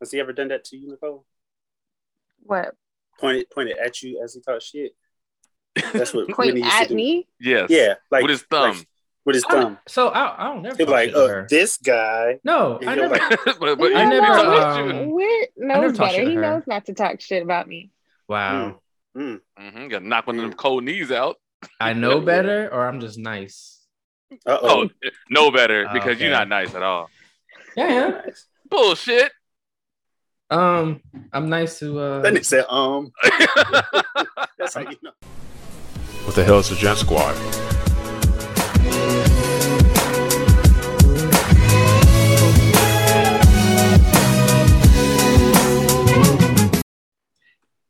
Has he ever done that to you, Nicole? What? Pointed pointed at you as he talked shit. That's what Point Whitney used to at do. me? Yes. Yeah, like with his thumb. like, with his I thumb. so I, I don't never He'd be talk like, shit to uh, her. this guy. No, I never. like- but, but I never, talk um, shit. Whit never knows talked shit better. He knows not to talk shit about me. wow, Mm. Mhm, Gotta knock one of them cold knees out. I know better, or I'm just nice. Uh Oh, oh. no better Oh, because okay. you're not nice at all. Yeah, yeah. Bullshit. Um, I'm nice to. uh Then he said, um. That's how you know. What the hell is the Jant Squad?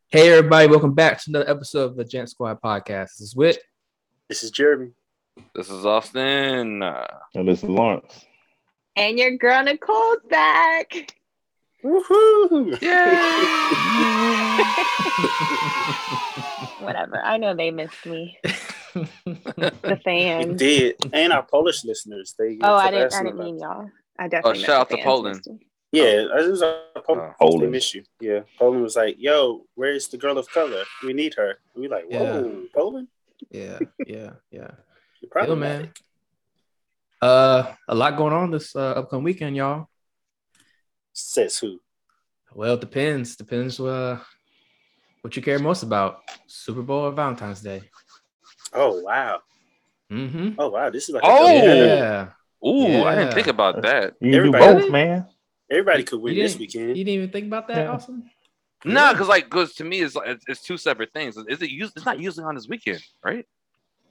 Hey, everybody! Welcome back to another episode of the Jant Squad podcast. This is Whit. This is Jeremy. This is Austin. Uh, And this is Lawrence. And your girl Nicole's back. Woohoo! Whatever. I know they missed me. The You fans. did. And our Polish listeners. They Oh, I didn't. I didn't mean y'all. I definitely. Oh, shout out to Poland. Yeah, it was our Polish. Oh. They miss you. Yeah. Poland was like, yo, where's the girl of color? We need her. And we like, whoa, Poland? yeah, yeah, yeah. You're Yo, problematic. man. Uh, a lot going on this uh, upcoming weekend, y'all. Says who? Well, it depends. Depends uh, what you care most about: Super Bowl or Valentine's Day. Oh, wow. Mm-hmm. Oh, wow. This is like Oh! a doubleheader. Yeah. ooh, I didn't think about that. You Everybody- do both, man. Everybody could win this weekend. You didn't even think about that, Yeah. Awesome. No, because like, because to me, it's like it's, it's two separate things. Is it? Us- it's not usually on this weekend, right?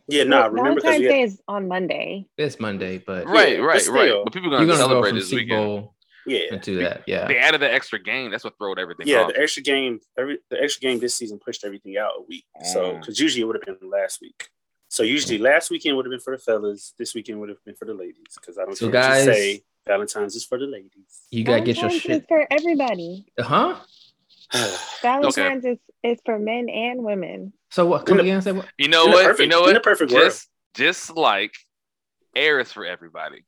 Yeah, nah, Well, remember Valentine's we Day had, is on Monday. It's Monday, but Right, but right, right. still, But people are gonna gonna go celebrate from this Super weekend. Bowl yeah, into that. Yeah. They added the extra game. That's what throwed everything yeah, off. the extra game, every the extra game this season pushed everything out a week. So Mm. because usually it would have been last week. So usually last weekend would have been for the fellas. This weekend would have been for the ladies. Because I don't So care what you guys- say Valentine's is for the ladies. You gotta get your shit. is for everybody. Huh? Valentine's is, is for men and women. So what? Come In the- again? Say what? You know In what? perfect- you know in what? a perfect world. just, just like air is for everybody.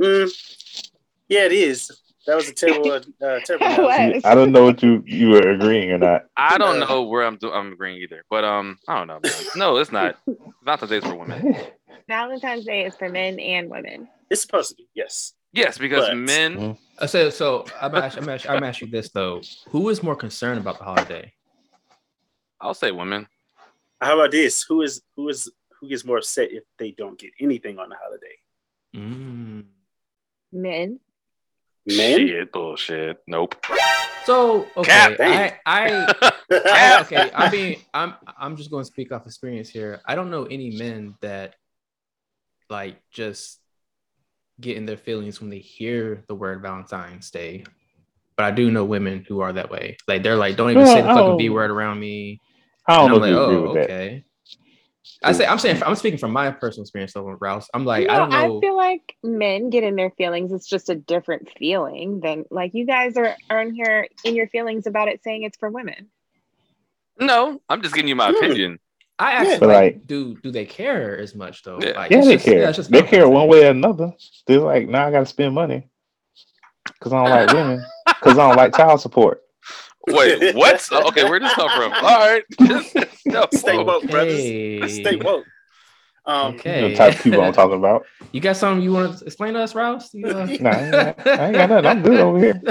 Mm, yeah, it is. That was a terrible, uh, terrible. I don't know what you you were agreeing or not. I don't know where I'm. Do- I'm agreeing either, but um, I don't know. man. No, it's not. Valentine's Day is for women. Valentine's Day is for men and women. It's supposed to be yes. Yes, because But- men. I so, so I'm asking, I'm ask, I'm ask you this though: Who is more concerned about the holiday? I'll say women. How about this? Who is who is who gets more upset if they don't get anything on the holiday? Mm. Men. Men. Shit, bullshit. Nope. So okay, Cap. I, I, I okay. I mean, I'm I'm just going to speak off experience here. I don't know any men that like just get in their feelings when they hear the word Valentine's Day. But I do know women who are that way. Like they're like, don't even say the fucking oh. B word around me. I don't know I'm like, oh, agree with that. Okay. I say I'm saying I'm speaking from my personal experience though, Rouse. I'm like, no, I don't know. I feel like men get in their feelings. It's just a different feeling than like you guys are, are in here in your feelings about it saying it's for women. No, I'm just giving you my Hmm. opinion. I actually But, like, like- do do they care as much though? Yeah. Like, Yeah, they just- care. it's just they care one way or another. They're like, now I got to spend money because I don't like women. Because I don't like child support. Wait, what? Oh, okay, where did this come from? All right. no. Stay woke, brothers. Okay. Stay woke. Um, You Okay. know the type of people I'm talking about. You got something you want to explain to us, Rouse? You, uh, Nah, I ain't, got, I ain't got nothing. I'm good over here.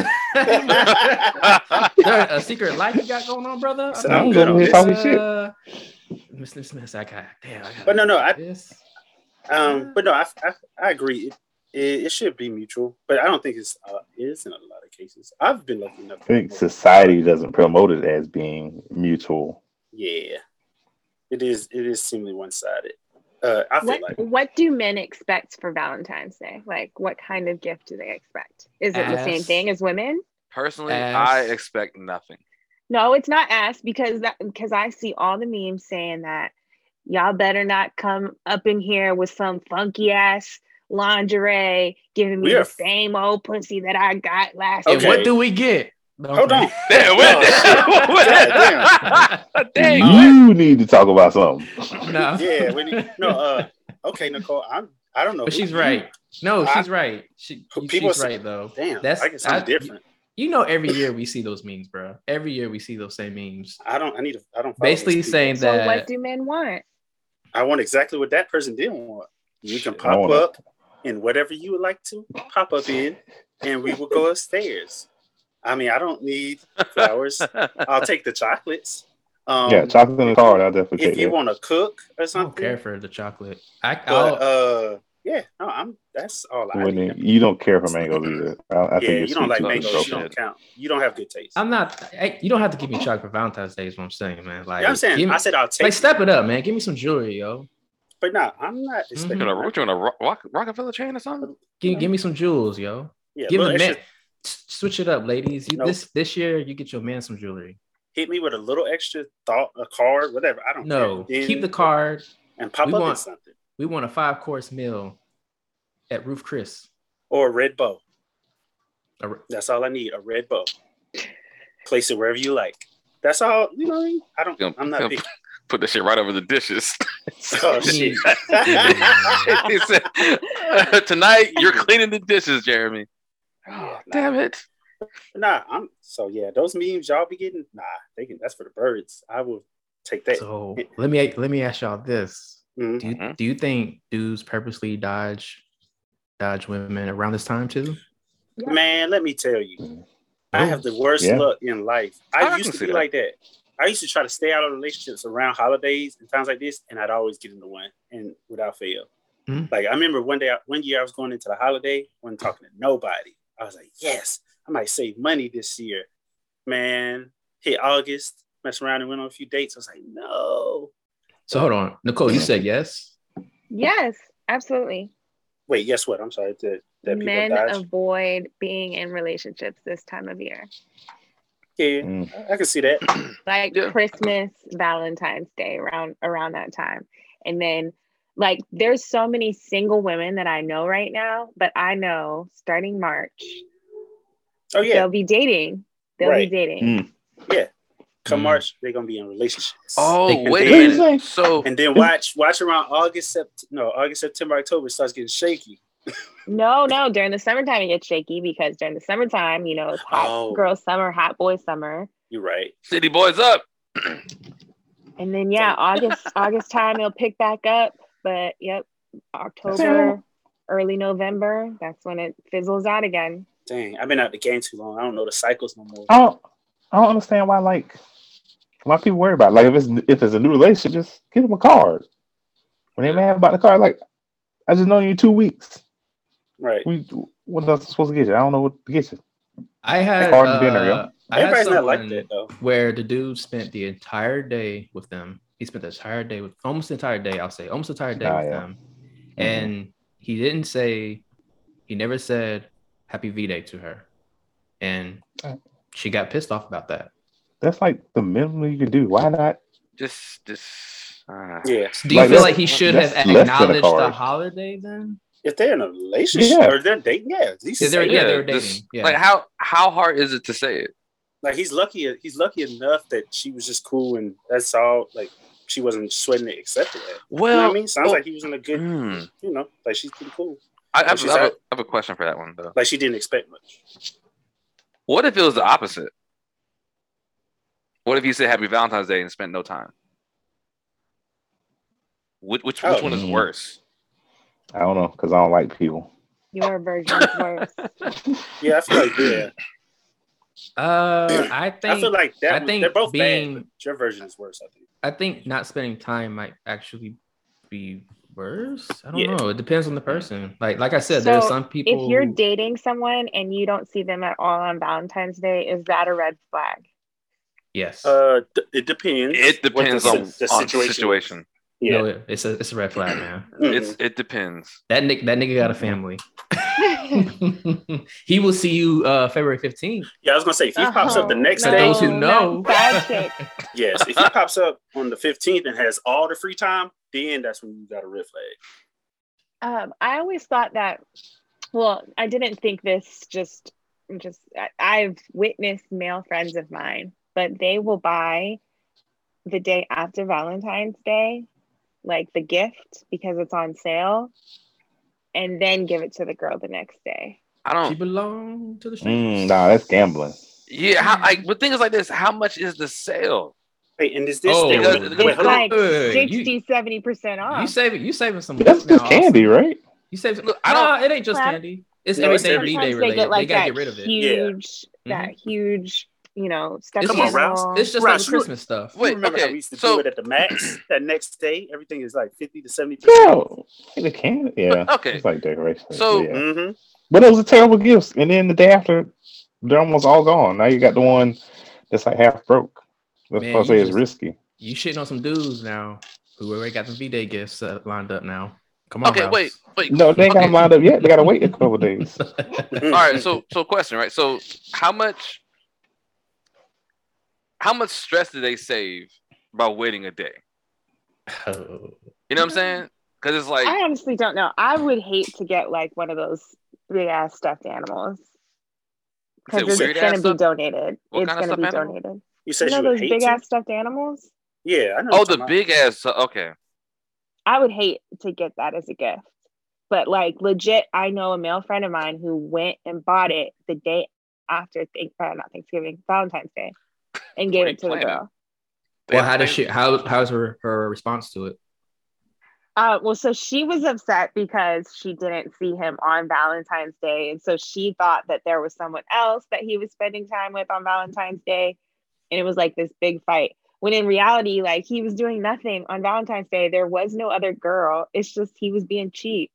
a secret life you got going on, brother? So I'm I'm good good over on here this. talking shit. Uh, Mr. Smith, I got damn. I got But no, no, I this. um, but no, I, I, I agree. It, it, it should be mutual, but I don't think it's uh, it is in a lot of cases. I've been lucky enough. I think to society doesn't promote it as being mutual. Yeah, it is. It is seemingly one sided. Uh, I feel What like what do men expect for Valentine's Day? Like what kind of gift do they expect? Is it the same thing as women? Personally, Ass. I expect nothing. No, it's not ass because that because I see all the memes saying that y'all better not come up in here with some funky ass lingerie giving me We the same old pussy that I got last And Okay. what do we get? hold on. Damn, No. what? Dang. You need to talk about something. No. yeah, we need, no. Uh, okay, Nicole, I'm I don't know. But she's you- right. No, I- she's right. She, People she's say- right though. Damn, That's- I get something I- different. You know, every year we see those memes, bro. Every year we see those same memes. I don't. I need. To, I don't. Basically those people. saying So that what do men want? I want exactly what that person didn't want. You can I pop wanna- up in whatever you would like to pop up in, and we will go upstairs. I mean, I don't need flowers. I'll take the chocolates. Um, yeah, chocolate in the card. I'll definitely If take you want to cook or I don't something, care for the chocolate. I, but uh, yeah, no, I'm. That's all I When need. you, you don't care for mangoes either. I, I think Yeah, you're you don't like mangoes. or You something. don't count. You don't have good taste. I'm not. I, you don't have to give me chocolate for Valentine's Day. Is what I'm saying, man. Like, Yeah, I'm saying. me- I said I'll take. like it, step it up, man. Give me some jewelry, yo. But no, I'm not Mhm. expecting. You know, what you want a Rock, Rock, Roc-A-Fella chain or something? Give, give me some jewels, yo. Yeah, Give little a man. extra- s- Switch it up, ladies. You, Nope. This this year, you get your man some jewelry. hit me with a little extra thought, a card, whatever. I don't No, keep the card. and pop we up in want- something We want a five course meal at Ruth's Chris. or a red bow. A r- That's all I need. A red bow. Place it wherever you like. That's all. You know I don't. I'm not gonna big. Put that shit right over the dishes. Oh shit. he said, Tonight you're cleaning the dishes, Jeremy. Yeah, Oh, damn it. nah, I'm. So yeah, those memes y'all be getting. Nah, they can. That's for the birds. I will take that. So let me let me ask y'all this: Mhm. Do you, Mhm. do you think dudes purposely dodge dodge women around this time too? Man, let me tell you, I have the worst Yeah. luck in life. I I used to be that. like that. I used to try to stay out of relationships around holidays and times like this, and I'd always get into one and without fail. Mhm. Like I remember one day, one year I was going into the holiday, wasn't talking to nobody. I was like, yes, I might save money this year. Man, hit August, messed around and went on a few dates. I was like, no. So hold on, Nicole, you said yes. Yes, absolutely. Wait, guess what? I'm sorry that that Men avoid being in relationships this time of year, yeah, Mm. I- I can see that. like Yeah. Christmas, Valentine's Day, around around that time, and then like there's so many single women that I know right now, but I know starting March Oh yeah, they'll be dating. They'll Right. be dating. Mm. yeah. Come Mm. March, they're gonna be in relationships. Oh, They wait do a minute. So, And then watch watch around August, Sept- no, August, September, October starts getting shaky. No, no, during the summertime it gets shaky because during the summertime, you know, it's hot Oh. girl summer, hot boy summer. You're right. city boys up. And then yeah, August August time it'll pick back up. But yep, October, early November, that's when it fizzles out again. Dang, I've been out the game too long. I don't know the cycles no more. I don't. I don't understand why like why people worry about it. like if it's if it's a new relationship, just give them a card. When they mad about the card, like I just known you two weeks. Right. We what else supposed to get you? I don't know what to get you. I had Hard to dinner, yo. uh, I had Everybody's not like someone that though. where the dude spent the entire day with them. He spent the entire day with almost the entire day. I'll say almost the entire day Ah, with yeah. them, and he didn't say. He never said happy V Day to her, and she got pissed off about that. That's like the minimum you can do. Why not? Just, just. Uh, Yeah. Do you Like, feel like he should have that's less than a acknowledged the holiday then? If they're in a relationship Yeah. or they're dating, yeah. at least Yeah, they're- yeah, they were just- dating, yeah. Like how how hard is it to say it? Like he's lucky. He's lucky enough that she was just cool and that's all. Like she wasn't sweating it, accepted that. Well, you know what I mean? Sounds oh, like he was in a good. hmm. You know, like she's pretty cool. I, I, have, I, have a, out. I have a question for that one though. Like she didn't expect much. What if it was the opposite? What if you said Happy Valentine's Day and spent no time? Which which, which Oh. one is Mm. worse? I don't know because I don't like people. Your version's worse. Yeah, I feel like yeah. Uh, I think I feel like that. I think they're both being- bad. Your version is worse. I think. I think not spending time might actually be worse. I don't Yeah. know. It depends on the person. Like like I said, there's So, some people. If you're who- dating someone and you don't see them at all on Valentine's Day, is that a red flag? yes, Uh, d- it depends. It depends the, on si- the on situation. Situation. Yeah. no, it's a it's a red flag, man. It's it depends. That nigga that nigga got a family. he will see you uh February 15th. yeah, I was gonna say if he pops up the Oh, next no, day, those who know. not Bad chick. yes, if he pops up on the fifteenth and has all the free time, then that's when you got a red flag. Um, I always thought that. Well, I didn't think this. Just, just I, I've witnessed male friends of mine, but they will buy the day after Valentine's Day, like the gift because it's on sale, and then give it to the girl the next day. I don't. She belong to the Mm, streets. nah, that's gambling. Yeah, how, like, but things like this. How much is the sale? Wait, and is this Oh, day- because- wait, It's like Hey, 60, 70% off. You saving you saving some. That's now just candy, also. right? You save. Look, I Nah, it ain't just Crap. candy. It's No, everything everything. B Day they related. get like they gotta that get rid of it. huge, that huge, you know, stuff. It's Come on, just, Rouse. it's just Rouse, like the you- Christmas stuff. You Wait, remember how okay, we used to so- do it at the max? that next day, everything is like 50 to 70%. Yo, the candy, yeah. Okay. It's like decorations. So- yeah. Mm-hmm. but those are terrible gifts. And then the day after, they're almost all gone. Now you got the one that's like half broke. That's Man, supposed to say it's risky. You shitting on some dudes now who already got the V Day gifts uh, lined up now. Come on. Okay, Rouse. wait, wait. No, they ain't got okay. them lined up yet. They gotta wait a couple days. All right, so so question, right? So how much how much stress do they save by waiting a day? Oh. You know what I'm saying? Because it's like I honestly don't know. I would hate to get like one of those big ass stuffed animals because it's going to be stuff? donated. What it's going to be animal? donated. You said You know you those big to? ass stuffed animals? Yeah, I know. oh the you're big ass. Okay, I would hate to get that as a gift. But like legit, I know a male friend of mine who went and bought it the day after think uh, not Thanksgiving, Valentine's Day, and gave it to you the planning? girl. Well, how does she? How how's her her response to it? Uh, well, so she was upset because she didn't see him on Valentine's Day. And so she thought that there was someone else that he was spending time with on Valentine's Day. And it was like this big fight. When in reality, like he was doing nothing on Valentine's Day. There was no other girl. It's just he was being cheap.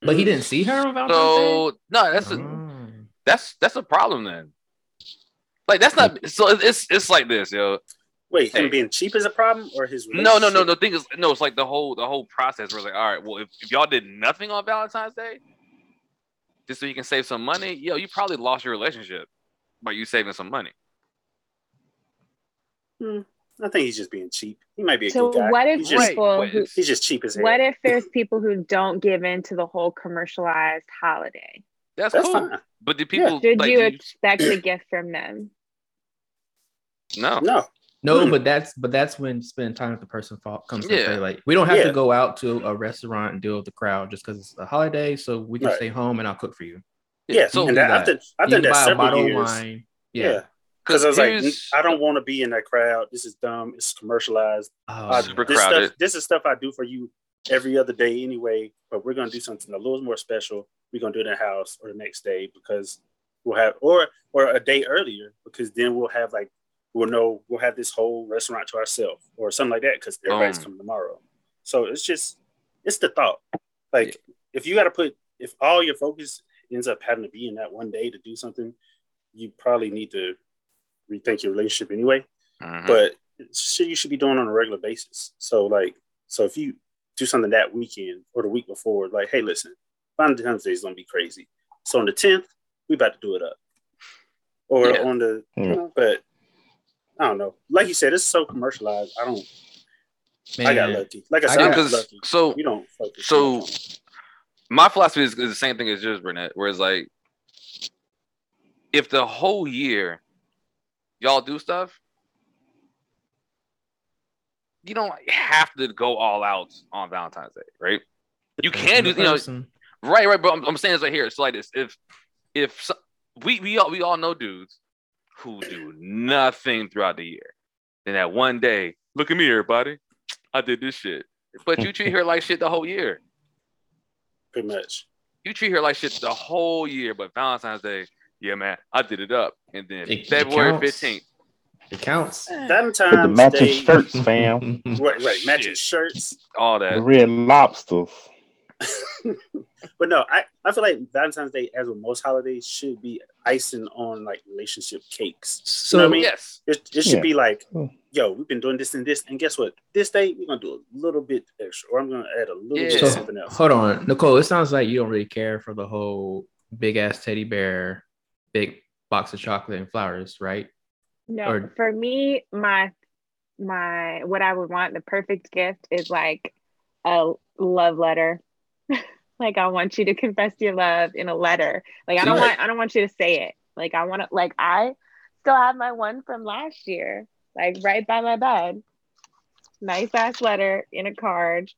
But he didn't see her on Valentine's Day. So no, that's a, Oh. that's that's a problem then. Like that's not so it's it's like this, yo. Wait, him Hey. being cheap is a problem or his No, no, no. relationship? The thing is, no, it's like the whole the whole process where it's like, all right, well, if, if y'all did nothing on Valentine's Day, just so you can save some money, yo, you probably lost your relationship by you saving some money. Hmm, I think he's just being cheap. He might be a So good guy. what if he's just, people wait, who, he's just cheap as hell. what if there's people who don't give in to the whole commercialized holiday? That's, That's cool. fine. But do people Should like you do expect a gift from them? No? No. No, Hmm. but that's but that's when spending time with the person fall, comes into Yeah. play. Like we don't have Yeah. to go out to a restaurant and deal with the crowd just because it's a holiday. So we can Right. stay home and I'll cook for you. Yeah, So and that, I that. think I you think can that's buy a several bottle years. of wine. Yeah. Yeah. Because I was like, I don't want to be in that crowd. This is dumb. It's commercialized. Oh, Uh, Super this crowded. stuff, this is stuff I do for you every other day anyway. But we're gonna do something a little more special. We're gonna do it in the house or the next day because we'll have or or a day earlier because then we'll have like we'll know we'll have this whole restaurant to ourselves or something like that because everybody's Um. coming tomorrow. So it's just it's the thought. Like if you got to put if all your focus ends up having to be in that one day to do something, you probably need to rethink your relationship anyway Mhm. but shit you should be doing on a regular basis. So like, so if you do something that weekend or the week before, like, hey, listen, Valentine's Day is gonna be crazy. So on the tenth, we about to do it up, or Yeah. on the, you know, but I don't know. Like you said, it's so commercialized. I don't. I got lucky. Like I I said, I, got- got lucky. so you don't focus. so too my philosophy is, is the same thing as yours, Burnett. Whereas like, if the whole year y'all do stuff, you don't have to go all out on Valentine's Day, right? You can do, you know, right, right. But I'm, I'm saying this right here. It's like this: if if so, we we all we all know dudes who do nothing throughout the year, then that one day, look at me, everybody, I did this shit. But you treat her like shit the whole year. pretty much. You treat her like shit the whole year, but Valentine's Day, yeah, man, I did it up. And then It- it February counts. fifteenth, It counts. Put the Valentine's matching Day, shirts, fam. right, right, matching shirts. all that. red lobsters. But no, I, I feel like Valentine's Day, as with most holidays, should be icing on like relationship cakes. So You know what I mean? Yes. It, it should Yeah. be like, Hmm. yo, we've been doing this and this, and guess what? This day we're gonna do a little bit extra, or I'm gonna add a little bit Yeah. of So something else. hold on, Nicole. It sounds like you don't really care for the whole big ass teddy bear, big box of chocolate and flowers, right? No, Or- for me, my my what I would want the perfect gift is like a love letter. Like I want you to confess your love in a letter. Like I don't want I don't want you to say it. Like I want to like I still have my one from last year, like right by my bed. Nice ass letter in a card.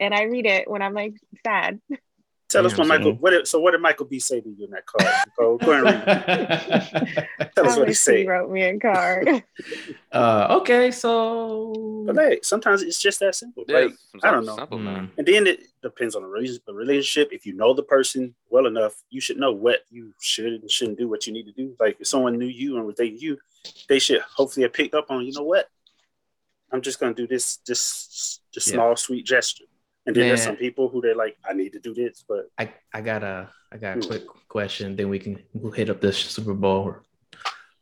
and I read it when I'm like sad. Tell us Damn, what Michael. son. What did, so what did Michael B say to you in that card? Nicole? Go ahead and read. it. Tell us what he Honestly, said. wrote me a card. uh, okay, so But hey, sometimes it's just that simple. Yeah, Like, I don't know. Simple, man. mm, And then it depends on the rela- the relationship. If you know the person well enough, you should know what you should and shouldn't do, what you need to do. Like if someone knew you and was dating you, they should hopefully have picked up on, you know what? I'm just gonna do this this this Yeah. small sweet gesture. And then there's some people who they're like, I need to do this, but I I got a I got a Hmm. quick question. Then we can we'll hit up this Super Bowl.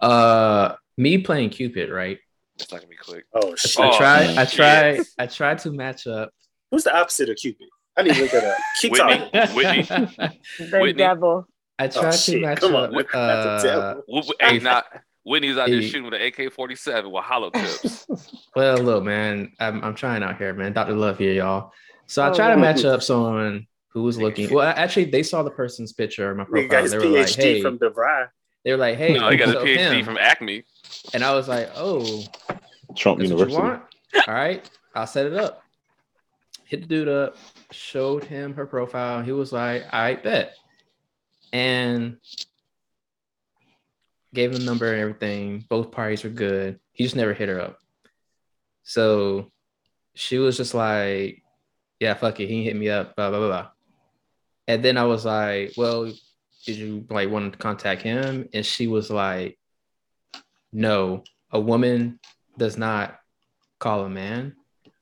Uh, me playing Cupid, right? It's not gonna be quick. oh shit. I Oh, tried. I shit. tried. I tried to match up. Who's the opposite of Cupid? I need to look that up. Keep Whitney. talking. Whitney. the Whitney. devil. I tried to shit, match come on, up. Whitney, that's a Uh, devil. W- w- Hey, not Whitney's out there shooting with an AK forty seven with hollow tips. well, look, man, I'm I'm trying out here, man. Doctor Love here, y'all. So I Oh, try to match up someone who was looking. Well, actually, they saw the person's picture, my Nigga got profile. his They were like, "Hey," from DeVry. they were like, "Hey, no, he got a PhD him. from Acme. And I was like, "Oh, Trump That's what you University. want? All right, I'll set it up. Hit the dude up, showed him her profile. He was like, I bet. And gave him the number and everything. Both parties were good. He just never hit her up. So she was just like, Yeah, fuck it. He hit me up, blah, blah, blah, blah. And then I was like, Well, did you like want to contact him? And she was like, No, a woman does not call a man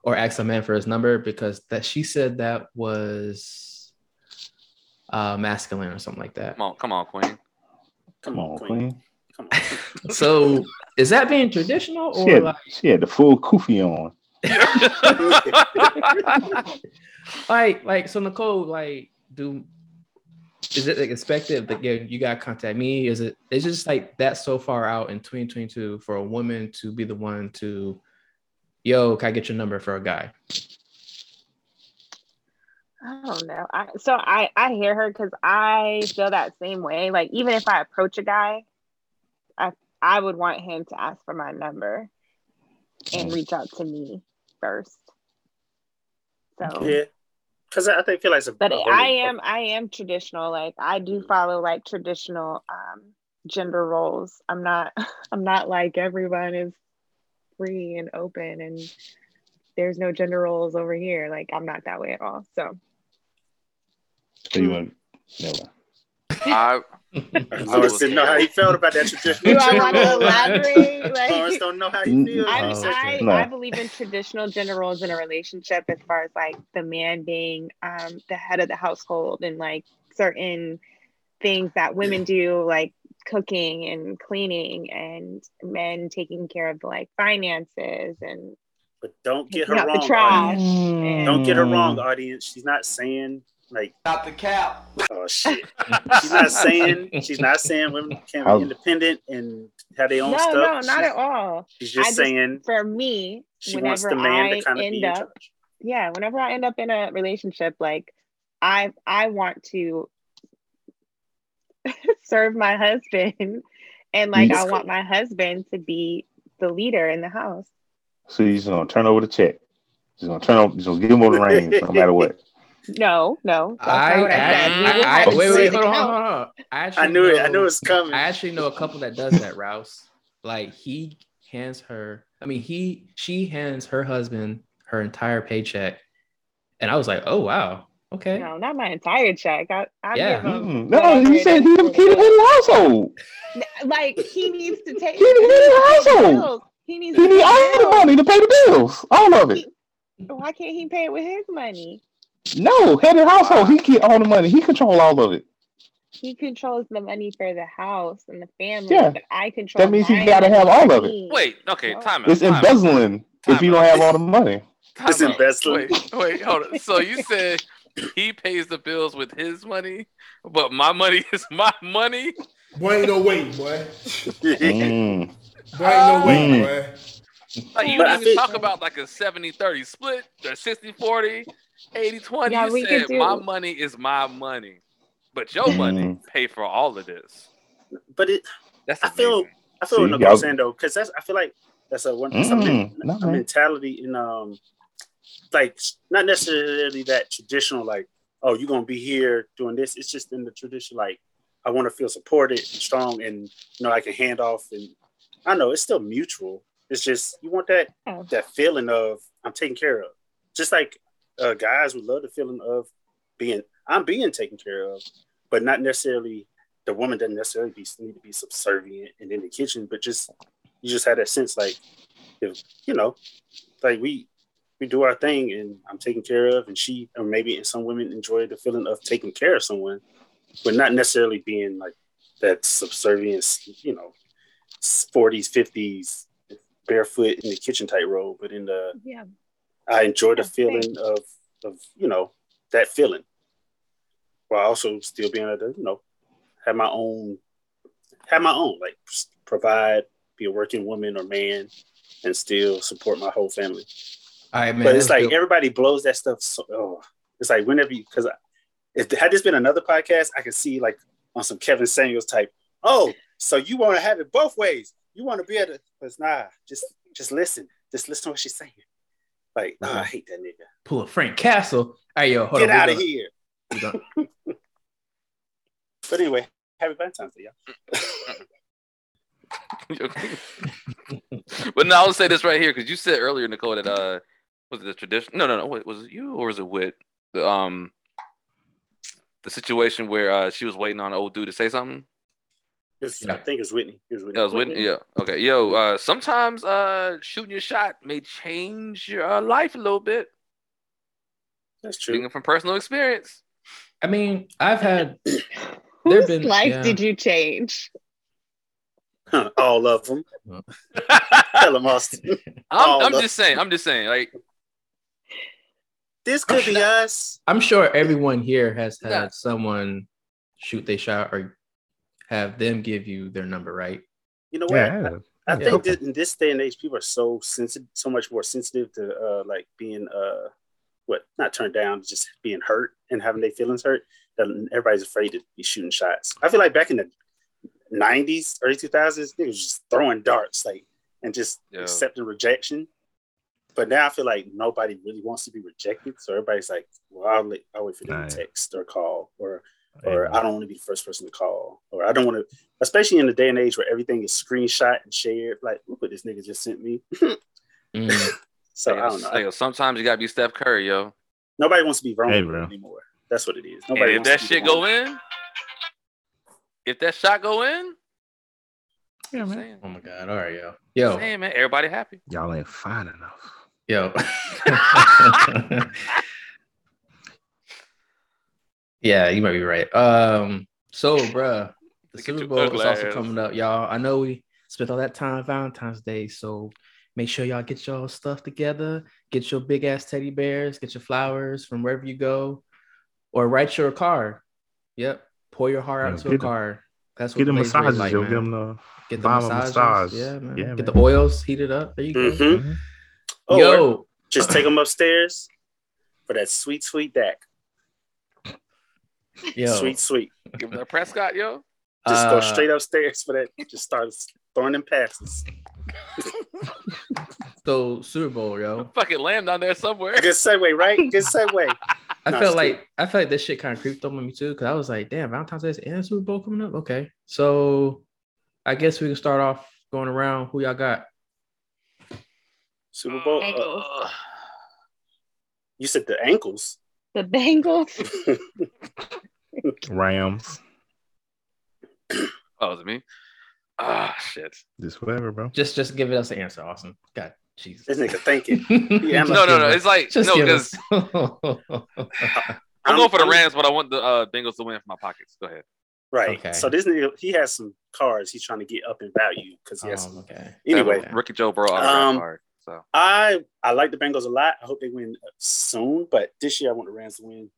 or ask a man for his number because that she said that was uh masculine or something like that. Come on, come on, Queen. Come Come on, on, Queen. Queen. Come on. So is that being traditional She had, like, she had the full kufi on. like like so Nicole like do is it like expected that yeah, you gotta contact me? Is it it's just like that so far out in 2022 for a woman to be the one to yo, can I get your number for a guy? I don't know. I, so I I hear her because I feel that same way. Like even if I approach a guy, I I would want him to ask for my number and reach out to me first. So, Yeah. Because I think feel like it's a but a I whole- am I am traditional. Like I do follow like traditional um, gender roles. I'm not I'm not like everyone is free and open and there's no gender roles over here. Like I'm not that way at all. So. So you want never mind. I, Lawrence didn't know how he felt about that traditional. Do I want to gender role. elaborate? Like, Lawrence don't know how he feels. I, Oh, He said- I, No. I believe in traditional gender roles in a relationship as far as like the man being um, the head of the household and like certain things that women do, like cooking and cleaning, and men taking care of like finances and But don't get her Taking the wrong. trash. audience. Don't get her Mm. wrong, audience. She's not saying like Not the cap. oh shit. She's not saying she's not saying women can How- be independent and have their own no, stuff. no, not she's, at all. She's just just- saying For me, she wants the man I to kind of be end in up charge. yeah whenever i end up in a relationship like i i want to serve my husband and like Yes. i want my husband to be the leader in the house So you're gonna turn over the check. Just gonna turn over, just gonna give him over the reins, no matter what. no no I, not i I, I, I, wait, wait, hold on, hold on, hold on. I, actually I knew it. I know- knew it was coming. I actually know a couple that does that, Rouse. Like he hands her, I mean, he she hands her husband her entire paycheck. And I was like, oh wow, okay. no not my entire check i, I Yeah. give him Mm, No, whatever he said is he the, for he the head the of the household. like he needs to take He the head of the household. he needs He to need pay all the money to pay the bills, all of it. why can't he pay it with his money No, head of the household, he get all the money. He control all of it. he controls the money for the house and the family, Yeah. but I control. That means he gotta have all of it. wait, okay, time out. It's time out, embezzling if you don't have all the money. time It's out. embezzling. Wait, wait, hold on. So you said he pays the bills with his money, but my money is my money. Boy, ain't no way, boy. Mm. Boy, ain't no way, Mm. boy. Like you But didn't even think- talk about like a 70-30 split or 60-40, 80-20. Yeah, you we could said do- my money is my money. But your money Mm. pay for all of this. but it That's I feel- I feel See, what y'all- saying though, because that's I feel like that's a one Mm, something no, a mentality in um like not necessarily that traditional like oh you're gonna be here doing this. It's just in the tradition like I want to feel supported and strong and you know I can hand off and I know it's still mutual. It's just you want that Yeah. that feeling of I'm taken care of. Just like uh, guys would love the feeling of being I'm being taken care of, but not necessarily the woman doesn't necessarily be, need to be subservient and in the kitchen, but just you just had that sense like if you know, like we we do our thing and I'm taken care of, and she or maybe some women enjoy the feeling of taking care of someone, but not necessarily being like that subservience, you know, 40s, 50s, barefoot in the kitchen type role, but in the Yeah. I enjoy the feeling of of you know that feeling, while also still being able to you know have my own have my own like provide be a working woman or man and still support my whole family. All right, man. but it's like go. everybody blows that stuff. So oh, it's like whenever you because if had this been another podcast, I could see like on some Kevin Samuels type. Oh, so you want to have it both ways? You want to be able to? But it's nah, just just listen. Just listen to what she's saying. Like, oh, I hate that nigga. pull a Frank Castle. Hey, yo, hold Get on. out of here. But anyway, happy Valentine's Day, y'all. but now I'll say this right here because you said earlier, Nicole, that uh, was it the tradition? No, no, no. Wait, was it you or was it with the um, the situation where uh she was waiting on an old dude to say something? It's- Yeah. I think it's Whitney. It was Whitney. Yeah, I was waiting. Yeah. Okay. Yo, uh, sometimes uh, shooting your shot may change your uh, life a little bit. That's true. Speaking from personal experience. I mean, I've had There've Whose been- life yeah. did you change? All of them. Tell them, Austin. I'm, I'm of- just saying. I'm just saying. Like, This could be us. I'm sure everyone here has had Yeah. someone shoot their shot or have them give you their number, right? You know what? Yeah, I Yeah. think that in this day and age, people are so sensitive, so much more sensitive to uh, like being uh, what not turned down, just being hurt and having their feelings hurt. That everybody's afraid to be shooting shots. I feel like back in the '90s, early 2000s, they was just throwing darts, like and just Yeah. accepting rejection. But now I feel like nobody really wants to be rejected, so everybody's like, "Well, I'll, I'll wait for them Right. text or call, or or I don't want to be the first person to call, or I don't want to, especially in the day and age where everything is screenshot and shared. Like, look what this nigga just sent me. Mm. So hey, I don't know. hey, sometimes you gotta be Steph Curry, yo. Nobody wants to be vulnerable bro. anymore. That's what it is. And Nobody if wants that to be shit go in, if that shot go in, Yeah, I'm man. saying, Oh my god! All right, yo, I'm yo, saying, man, everybody happy. Y'all ain't fine enough. yo. yeah, you might be right. Um, so, bruh, the Super Bowl is also ass. coming up, y'all. I know we spent all that time Valentine's Day, so make sure y'all get your stuff together. Get your big ass teddy bears. Get your flowers from wherever you go, or write your card. Yep, pour your heart out Yeah, to a get the- card. That's what Get them Blaze Ray massages, like, yo. man. Give them the Get the Buy 'em a massages. massage. Yeah, man. Yeah, Get man. the oils heated up. There you go. Mhm. Or Yo, just take them upstairs for that sweet, sweet Dak. Yo. Sweet, sweet. Give them that Prescott, yo. Just go Uh, straight upstairs for that. Just start throwing them passes. So Super Bowl, yo. Fucking lamb down there somewhere. Good segue, right? Good segue. I No, felt it's like I felt like this shit kind of creeped up on me too, because I was like, damn, Valentine's Day and Super Bowl coming up. Okay. So I guess we can start off going around. Who y'all got? Super Bowl. uh, Ugh. you said the ankles. The Bengals. Rams. oh, is it me? Ah, shit. Just whatever, bro. Just just give us an answer, Awesome. God, Jesus. This nigga thinking. yeah, No, no, no. It's like Just no, give because us. I'm going for the Rams, but I want the uh, Bengals to win for my pockets. Go ahead. Right. Okay. So this nigga, he has some cards he's trying to get up in value because he has. Oh, some- okay. Anyway, Okay. Rookie Joe Burrow autograph Um, card. So I I like the Bengals a lot. I hope they win soon, but this year I want the Rams to win.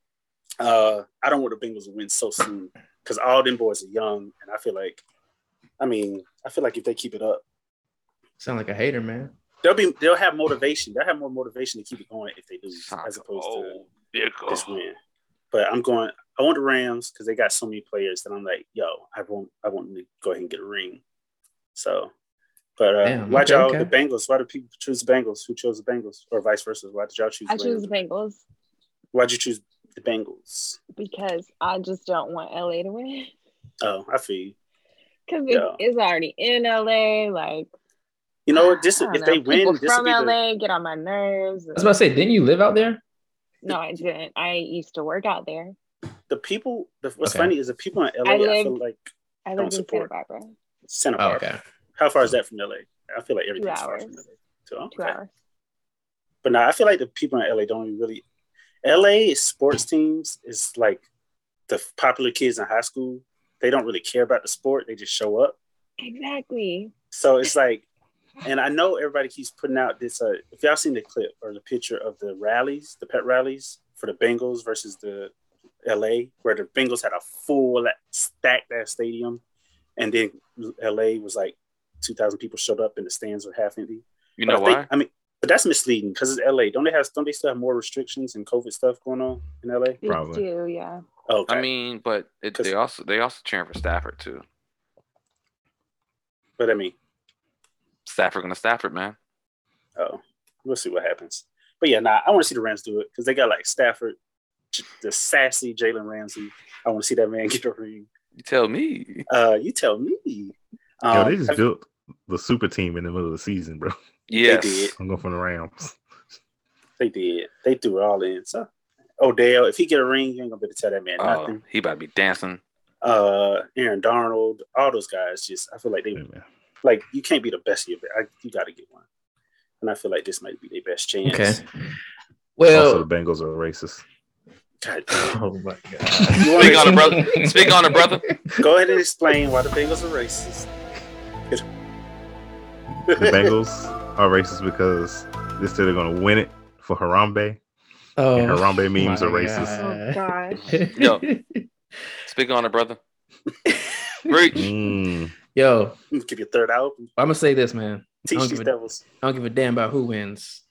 Uh, I don't want the Bengals to win so soon because all them boys are young, and I feel like, I mean, I feel like if they keep it up, Sound like a hater, man. they'll be they'll have motivation. They'll have more motivation to keep it going if they lose, Son as opposed to old this win. But I'm going. I want the Rams because they got so many players that I'm like, yo, I want I want to go ahead and get a ring. So But uh, Damn, why okay, y'all okay. the Bengals? Why do people choose the Bengals? Who chose the Bengals, or vice versa? Why did y'all choose? I the choose the Bengals? Bengals Why'd you choose the Bengals? because I just don't want LA to win. Oh, I feel you. Because Yeah. it's, it's already in LA. Like, You know what? This if know, they win, people this will from be the, LA get on my nerves. I was about to say, didn't you live out there? No, I didn't. I used to work out there. the people. The, what's Okay. funny is the people in LA. I I, feel like I Don't lived in Santa support. Barbara. Santa Oh, Barbara. okay. How far is that from LA? I feel like everything's far from LA. So, Two okay. hours. But now I feel like the people in LA don't really. LA sports teams is like the popular kids in high school. They don't really care about the sport. They just show up. Exactly. So it's like, and I know everybody keeps putting out this. Uh, if y'all seen the clip or the picture of the rallies, the pet rallies for the Bengals versus the LA, where the Bengals had a full stacked ass stadium, and then LA was like two thousand people showed up and the stands were half empty. You know I think- why? I mean, but that's misleading because it's LA. Don't they have? Don't they still have more restrictions and COVID stuff going on in LA? They Probably. do, yeah. Oh, okay. I mean, but it, 'Cause- they also they also cheering for Stafford too. but I mean, Stafford gonna Stafford, man. oh, we'll see what happens. But yeah, nah, I want to see the Rams do it because they got like Stafford, J- the sassy Jalen Ramsey. I want to see that man get a ring. You tell me. Uh, you tell me. Yo, Um, they just built the super team in the middle of the season, bro. Yes. did. I'm going for the Rams. they did. They threw it all in. So Odell, if he get a ring, you ain't gonna be able to tell that man Oh, nothing. he about to be dancing. Uh, Aaron Donald, all those guys. Just I feel like they Yeah, like you can't be the best of your. I, you got to get one. And I feel like this might be their best chance. Okay. Well, Also, Well, the Bengals are racist. God damn. oh my god. Speak on it, brother. Speak on it, brother. Go ahead and explain why the Bengals are racist. The Bengals are racist because they said they're going to win it for Harambe. Oh, And Harambe memes are racist. Oh God. gosh. Speak on it, brother. Reach. Mm. Yo, Give you a third album. I'm gonna say this, man. I Teach don't, these give a, devils. I don't give a damn about who wins.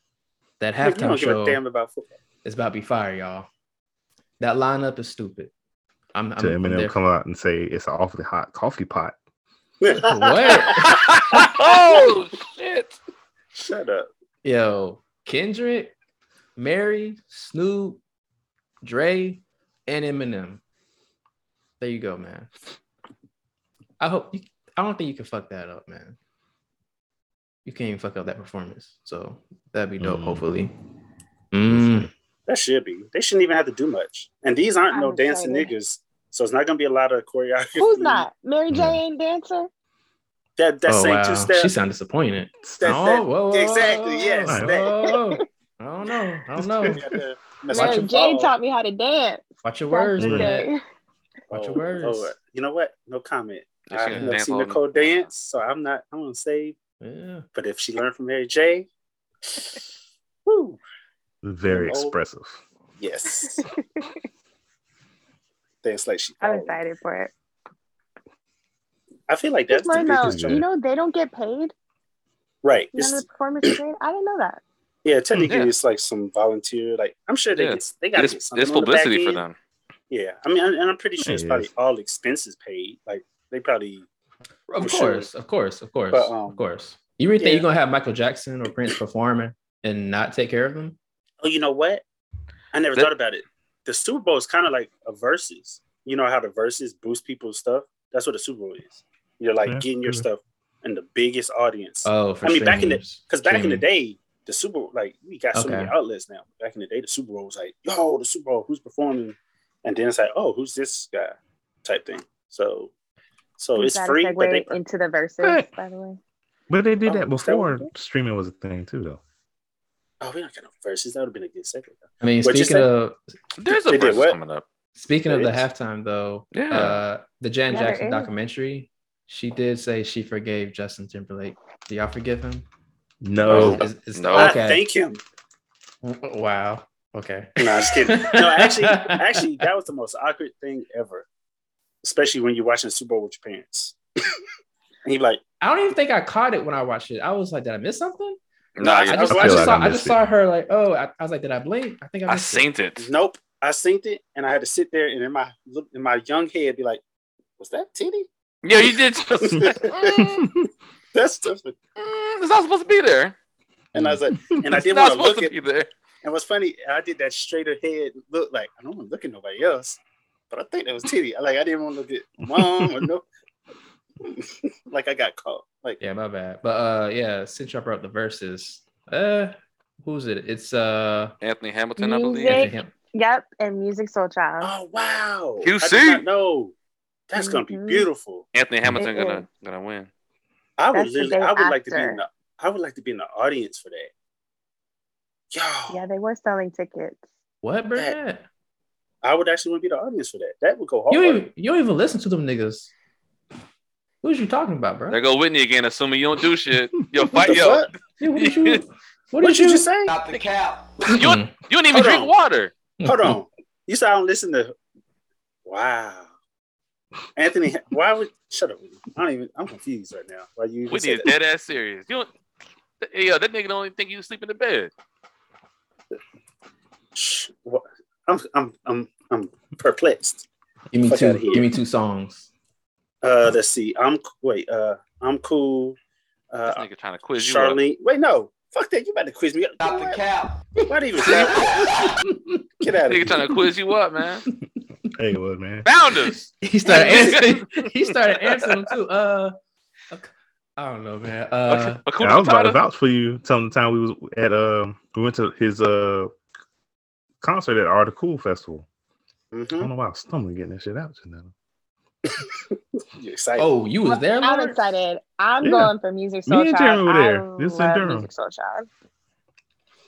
That You halftime don't give show a damn about football. is about to be fire, y'all. That lineup is stupid. I'm, I'm, To I'm Eminem come out and say it's an awfully hot coffee pot. What? oh shit. Shut up. Yo, Kendrick, Mary, Snoop, Dre, and Eminem. There you go, man. I hope you, I don't think you can fuck that up, man. You can't even fuck up that performance. So that'd be dope, Mm. hopefully. Mm. That should be. They shouldn't even have to do much. And these aren't no I'm dancing excited. niggas. So it's not gonna be a lot of choreography. Who's not? Mary J Yeah. ain't dancer? That that oh, same wow. two step. She sounded disappointed. That- oh, that- whoa, whoa, exactly, yes, whoa, that. whoa. I don't know. I don't know. Mary with J taught me how to dance. Watch your words, in the man. day. Watch your Oh, words. oh, you know what? No comment. I've gonna never seen all Nicole dance, so I'm not. I'm gonna say. Yeah. But if she learned from Mary J, woo, Very Oh. expressive. yes. Dance like she. I'm excited for it. I feel like that's Just the learn though, biggest Yeah. you know, they don't get paid. right. None of It's, the performers get paid. I didn't know that. yeah, technically Yeah. it's like some volunteer. Like I'm sure they Yeah. get they got to get something. it's on the publicity for them. Yeah, I mean, and and I'm pretty sure it's probably all expenses paid. Like they probably. Of For sure. course, of course, of course, But, um, of course. You really think you're gonna have Michael Jackson or Prince performing and not take care of them? Oh, you know what? I never That- thought about it. The Super Bowl is kind of like a Verzuz. You know how the Verzuz boost people's stuff. That's what the Super Bowl is. You're like Yeah, getting your true. stuff in the biggest audience. Oh, for I mean, back in the- Because back in the day, the Super Bowl, like we got so many outlets now. Back in the day, the Super Bowl was like, yo, the Super Bowl, who's performing? And then it's like, oh, who's this guy? Type thing. So, so Is it's free, but they. into the Verzuz, Right. by the way. But they did Oh, that what before they did? streaming was a thing too, though. Oh, we don't get no Verzuz. That would have been a good segment. I mean, What'd speaking of There's a They did Verzuz what? coming up. speaking of There the halftime though, Yeah. uh, the Janet Yeah, Jackson documentary, she did say she forgave Justin Timberlake. Do y'all forgive him? No. Is- is- is- No. I Okay. thank him. Wow. Okay. No, I'm just kidding. No, actually, actually, that was the most awkward thing ever. Especially when you're watching the Super Bowl with your parents. and you like, I don't even think I caught it when I watched it. I was like, did I miss something? Nah, I I just, I I just saw, I I, just missed saw her like, oh, I, I was like, did I blink? I think I I missed it. synced it. nope. I synced it, and I had to sit there and in my in my young head be like, was that Titty? Yeah, you did. Just, That's different. Mm, it's not supposed to be there. And I was like, and I didn't want to look at. be there. And what's funny, I did that straight ahead look like I don't want to look at nobody else, but I think that was titty. Like I didn't want to look at mom or no. like I got caught. Like Yeah, my bad. But uh yeah, since y'all brought up the Verzuz, uh who's it? It's uh Anthony Hamilton, I believe. Ham- Yep, and Musiq Soulchild. oh wow, QC. I did not know. That's gonna be Mhm. beautiful. Anthony Hamilton It gonna is. gonna win. I would literally, I would like to be in the, I would like to be in the audience for that. Yo, Yeah, they were selling tickets. what, bro? I would actually want to be the audience for that. That would go hard. You don't even, you don't even listen to them niggas. Who's you talking about, bro? There go Whitney again, assuming you don't do shit. Yo, What fight yo. Yeah, what did you what What did did you just say? Not the cap. You don't, you don't even Hold drink on. water. Hold on. You said I don't listen to. Wow. Anthony, why would shut up? I don't even. I'm confused right now. Why you? even Whitney say is dead ass serious. You don't. Yo, that nigga don't even think you sleep in the bed. Shh. What? I'm. I'm. I'm. I'm perplexed. Give me Fuck two give me two songs. Uh, let's see. I'm. Wait. Uh, I'm cool. This Uh, nigga trying to quiz you up. Charlene. Wait, no. Fuck that. You about to quiz me? Not the cap. Why do you even sound- Get out of here. Nigga trying to quiz you up, man. Hey, what man? Founders. He started answering he started answering too. Uh I don't know, man. Uh Hakuna Yeah, I was about to vouch for you. Telling the time we was at uh we went to his uh concert at Art of Cool Festival. I Mhm. don't know why I was stumbling getting that shit out just now. You excited? oh, you was there, I'm excited. I'm Yeah. going for Music Me Soul and Child. Jeremy were I there. This is in love Durham. Musiq Soulchild.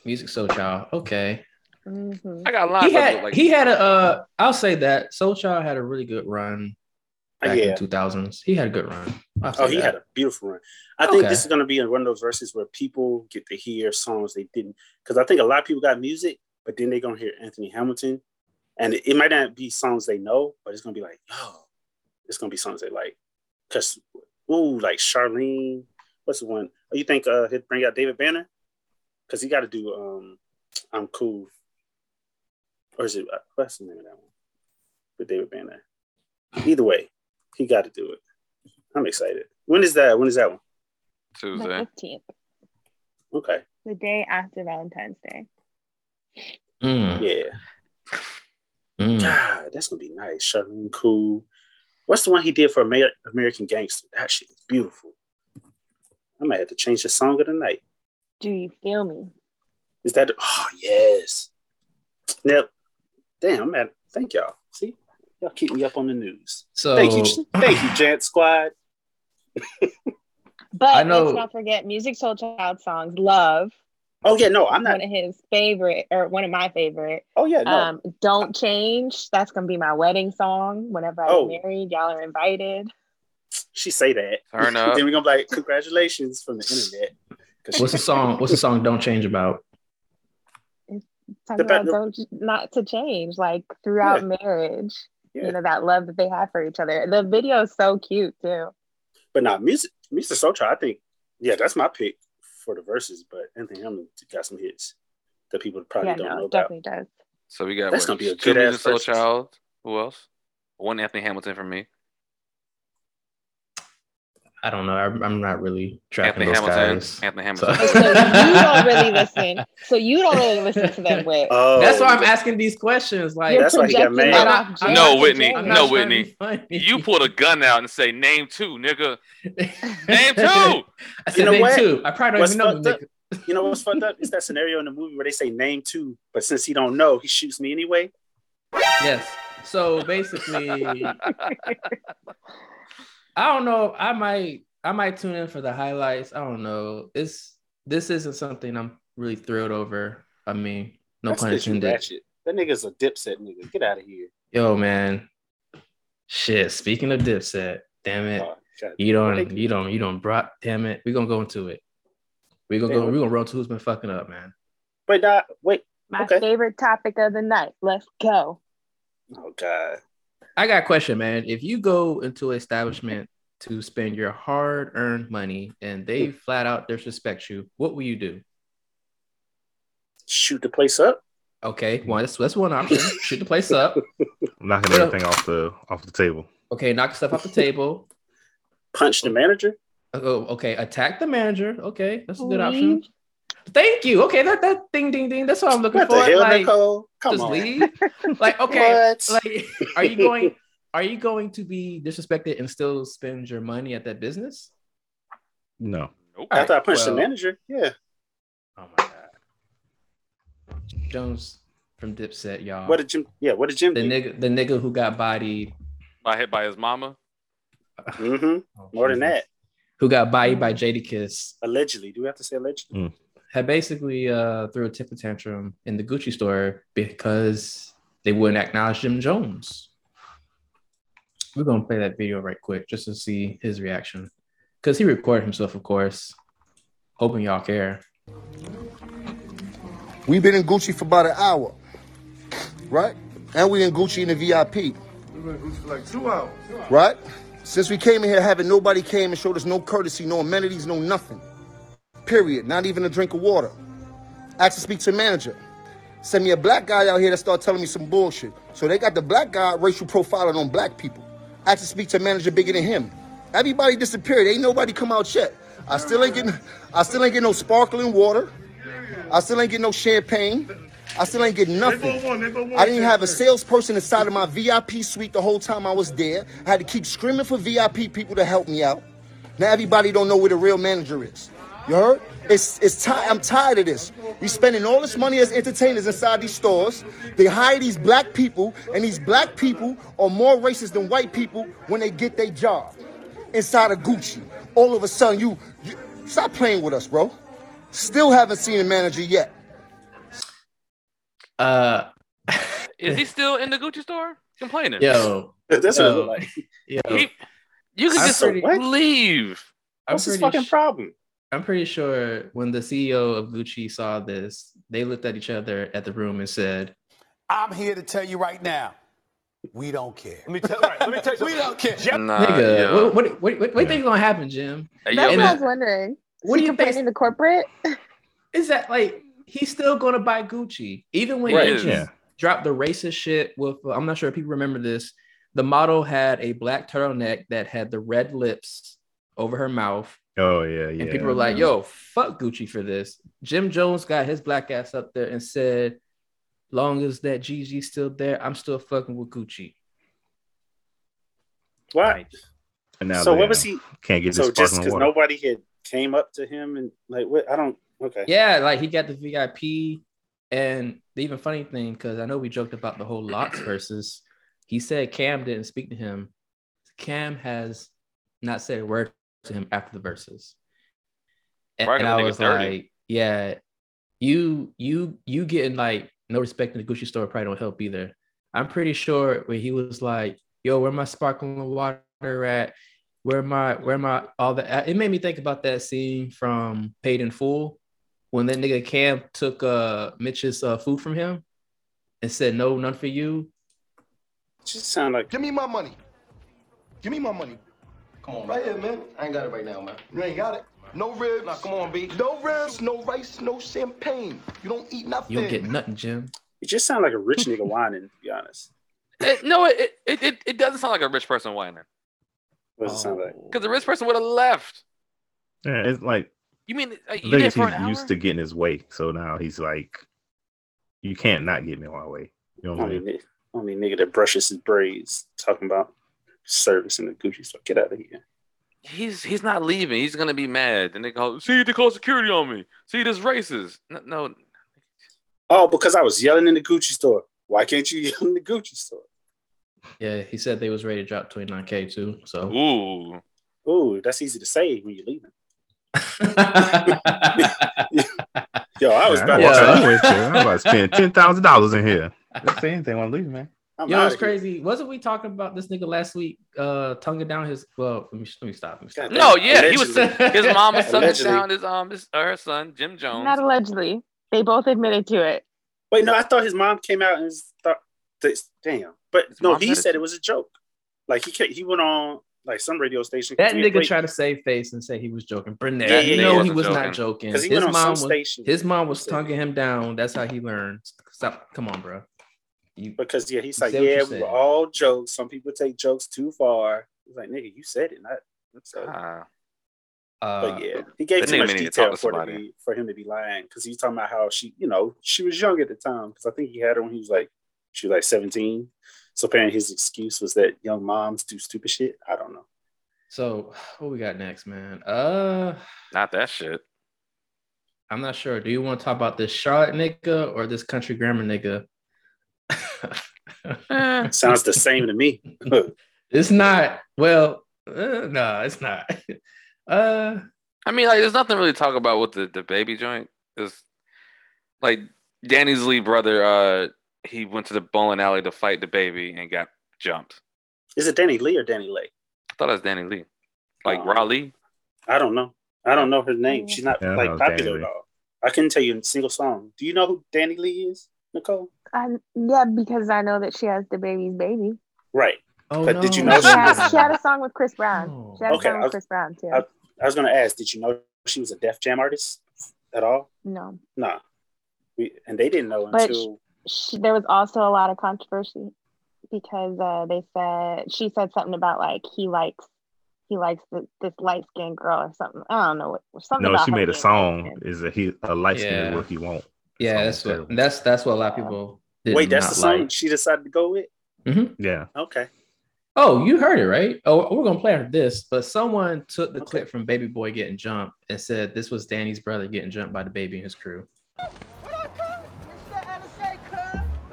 Music Soul Child. Okay. Mhm. I got lines He up had with, like he had a uh I'll say that Soulchild had a really good run back yeah. in two thousands. He had a good run. Oh, he that. had a beautiful run. I think this is going to be one of those Verzuz where people get to hear songs they didn't. Because I think a lot of people got music, but then they're going to hear Anthony Hamilton. And it, it might not be songs they know, but it's going to be like, yo, it's going to be songs they like. Because, ooh, like Charlene. What's the one? Oh, you think uh, he'd bring out David Banner? Because he got to do um, I'm Cool. Or is it, uh, what's the name of that one? With David Banner. Either way, he got to do it. I'm excited. When is that? When is that one? The Tuesday. 15th, Okay. the day after Valentine's Day. Mm, Yeah. mm. God, that's gonna be nice. Charlene Cool. What's the one he did for Amer- American Gangster? That shit is beautiful. I might have to change the song of the night. Do you feel me? Is that? Oh yes. Yep. Damn, I'm. Thank y'all. See, y'all keep me up on the news. So Thank you, thank you, Jant Squad. But I know- let's not forget Musiq Soulchild songs. Love, Oh yeah, no, I'm not. one of his favorite, or one of my favorite. Oh yeah, no. Um, Don't Change. That's gonna be my wedding song. Whenever I Oh. get married, y'all are invited. she say that. Turn up. then we're gonna be like, congratulations from the internet. What's the song? What's the song? Don't change about. Talk The about don't not to change, like throughout marriage. Yeah. You know that love that they have for each other. The video is so cute too. But not music, Mr. Socha, I think, yeah, that's my pick for the Verzuz. But Anthony Hamilton got some hits that people probably yeah, don't know about. definitely does. So we got That's what, gonna be a two good-ass Music Soul. Child. Who else? One Anthony Hamilton for me. I don't know. I'm, I'm not really tracking Anthony those Hamilton. guys. Anthony Hamilton. So you don't really listen. So you don't really listen to them with. Oh, That's why I'm asking these questions. Like, You're That's why he got projecting mad. I'm off not- No, Whitney. No, not trying to Whitney. You pulled a gun out and say, "Name two, nigga. Name Name two. I said You know name what? two. I probably don't What's even know the up? nigga. You know what's fucked up? It's that scenario in the movie where they say name two, but since he don't know, he shoots me anyway. Yes. So basically, I don't know. I might I might tune in for the highlights. I don't know. It's this isn't something I'm really thrilled over. I mean, no That's pun 'cause you intended. ratchet. That nigga's a dipset nigga. Get out of here. Yo, man. Shit. Speaking of Dipset, damn it. Oh, You don't, you don't, you don't brought damn it. We're gonna go into it. We're gonna go, we're gonna roll to who's been fucking up, man. Wait, nah, wait. My Okay. favorite topic of the night. Let's go. Oh God. I got a question, man. If you go into an establishment to spend your hard-earned money and they flat out disrespect you, what will you do? Shoot the place up. Okay, well, that's that's one option. Shoot the place up. Knocking everything off the off the table. Okay, knock stuff off the table. Punch the manager. Oh, okay. Attack the manager. Okay, that's a good option. Thank you. Okay, that that ding ding ding. That's what I'm looking What for. the hell, like, Nicole? Come just on. leave. Like, okay, What? like, are you going? Are you going to be disrespected and still spend your money at that business? No. Nope. After I punched well- the manager, yeah. Oh my god. Jones from Dipset, y'all. What did Jim? Yeah, what did Jim the do? nigga, the nigga who got bodied. Got hit by his mama. Mm-hmm. oh, More than that, Who got bodied by Jadakiss allegedly. Do we have to say allegedly? Had basically uh threw a temper tantrum in the Gucci store because they wouldn't acknowledge Jim Jones. We're gonna play that video right quick just to see his reaction. Because he recorded himself, of course. Hoping y'all care. We've been in Gucci for about an hour, right? And we in Gucci in the VIP, We've been in Gucci for like two hours. right? Since we came in here, having nobody came and showed us no courtesy, no amenities, no nothing. Period. Not even a drink of water. Asked to speak to a manager. Send me a black guy out here to start telling me some bullshit. So they got the black guy racial profiling on black people. Asked to speak to a manager bigger than him. Everybody disappeared. Ain't nobody come out yet. I still ain't getting. I still ain't getting no sparkling water. I still ain't getting no champagne. I still ain't getting nothing. go one, they go one. I didn't have a salesperson inside of my VIP suite the whole time I was there. I had to keep screaming for VIP people to help me out. Now everybody don't know where the real manager is. You heard? It's it's time. I'm tired of this. We're spending all this money as entertainers inside these stores. They hire these black people, and these black people are more racist than white people when they get their job inside of Gucci. All of a sudden, you, you stop playing with us, bro. Still haven't seen a manager yet. Uh Is he still in the Gucci store complaining? yo, That's what it Yo. looked like. yo. He- you can just pretty- leave. I'm What's his fucking sh- problem? I'm pretty sure when the CEO of Gucci saw this, they looked at each other at the room and said, I'm here to tell you right now, we don't care. Let me tell, right, let me tell you We don't care. Nah, "Nigga, yo. what, what, what, what, what think gonna happen, Jim? That's yo, what I was wondering. What do you think? complaining to corporate? Is that like he's still gonna buy Gucci even when He he is. Yeah. dropped the racist shit with? I'm not sure if people remember this. The model had a black turtleneck that had the red lips over her mouth, Oh yeah, yeah. and people were like, "Yo, fuck Gucci for this." Jim Jones got his black ass up there and said, "Long as that GG's still there, I'm still fucking with Gucci." Why? And now So what was he? Can't get So this just because nobody had came up to him and like what? I don't. Okay. Yeah, like he got the VIP, and the even funny thing because I know we joked about the whole Lots versus. He said Cam didn't speak to him. Cam has not said a word to him after the verses. And, Right, and 'cause I was nigga's dirty. like, yeah, you you you getting like no respect in the Gucci store probably don't help either. I'm pretty sure when he was like, yo, where my sparkling water at? Where my where my all that it made me think about that scene from Paid in Full when that nigga Cam took uh Mitch's uh, food from him and said no, none for you. Just sound like Give me my money. Give me my money. Come on, Right man. here, man. I ain't got it right now, man. You ain't got it. No ribs. Nah, come on, B. No ribs, no rice, no champagne. You don't eat nothing. You don't get nothing, Jim. It just sounds like a rich nigga whining. To be honest, It- no, it, it it it doesn't sound like a rich person whining. what does it sound Oh. like? Because the rich person would have left. Yeah, it's like You mean uh, I you think for an he's hour? used to getting his way, so now he's like, you can't not get me my way. You know what I Only, mean? ni- only nigga that brushes his braids talking about service in the Gucci store. Get out of here. He's he's not leaving. He's gonna be mad. And they call see they call security on me. See this racist. No, no Oh, because I was yelling in the Gucci store. Why can't you yell in the Gucci store? Yeah, he said they was ready to drop 29k too. So ooh. Ooh, that's easy to say when you're leaving. Yo, I was Yeah, about I to. was Yeah. I'm with you. I'm about to spend ten thousand dollars in here. Just say anything when I leave, man. I'm Yo, outta it's here. crazy. Wasn't we talking about this nigga last week? Uh, tonguing down his. Well, let me let me stop. Let me stop. No, yeah, he was his mom was sucking Allegedly. down his um his, uh, her son Jim Jones. Not allegedly. They both admitted to it. Wait, no, I thought his mom came out and was- thought, this, damn. But His no, he said it said it was a joke. Like he he went on like some radio station. That nigga wait, tried to save face and say he was joking. Burnett, Yeah, yeah, yeah. he He was wasn't joking. he His mom was his mom was tonguing him down. That's how he learned. Stop. Come on, bro. You, Because yeah, he's like, said what you yeah, we said. were all jokes. Some people take jokes too far. He's like, nigga, you said it, not. That's. Uh, But yeah, he gave too much may need to talk detail to for, to be, for him to be lying because he's talking about how she, you know, she was young at the time because I think he had her when he was like, she was like 17. So apparently his excuse was that young moms do stupid shit. I don't know. So what we got next, man? Uh, Not that shit. I'm not sure. Do you want to talk about this Charlotte nigga or this country grammar nigga? Eh, Sounds the same to me. it's not. Well, uh, no, it's not. Uh, I mean, like, there's nothing really to talk about with the, the baby joint. It's like Danny's Lee brother, uh, he went to the bowling alley to fight the baby and got jumped. Is it Danny Lee or Danny Lay? I thought it was Danny Lee. Like Oh. Raleigh. I don't know. I don't know her name. She's not Yeah, like popular at all. I couldn't tell you a single song. Do you know who Danny Lee is, Nicole? Um, yeah, because I know that she has the baby's baby. Right. oh But no. did you know She she had, she had a song with Chris Brown. Oh. She had a Okay, song I with Chris Brown too. I- I was gonna ask, did you know she was a Def Jam artist at all? no, Nah. We, and they didn't know But until she, there was also a lot of controversy because uh, they said she said something about like he likes he likes this, this light skinned girl or something. I don't know what something. No, about she made a song. Is that he a light skin Yeah. is what he want? Yeah, that's what. terrible. That's that's what a lot of people. Did wait, that's not the song like. she decided to go with. Mm-hmm. Yeah. Okay. Oh, you heard it right? Oh, we're gonna play after this, but someone took the Okay. clip from Baby Boy getting jumped and said this was Danny's brother getting jumped by the baby and his crew.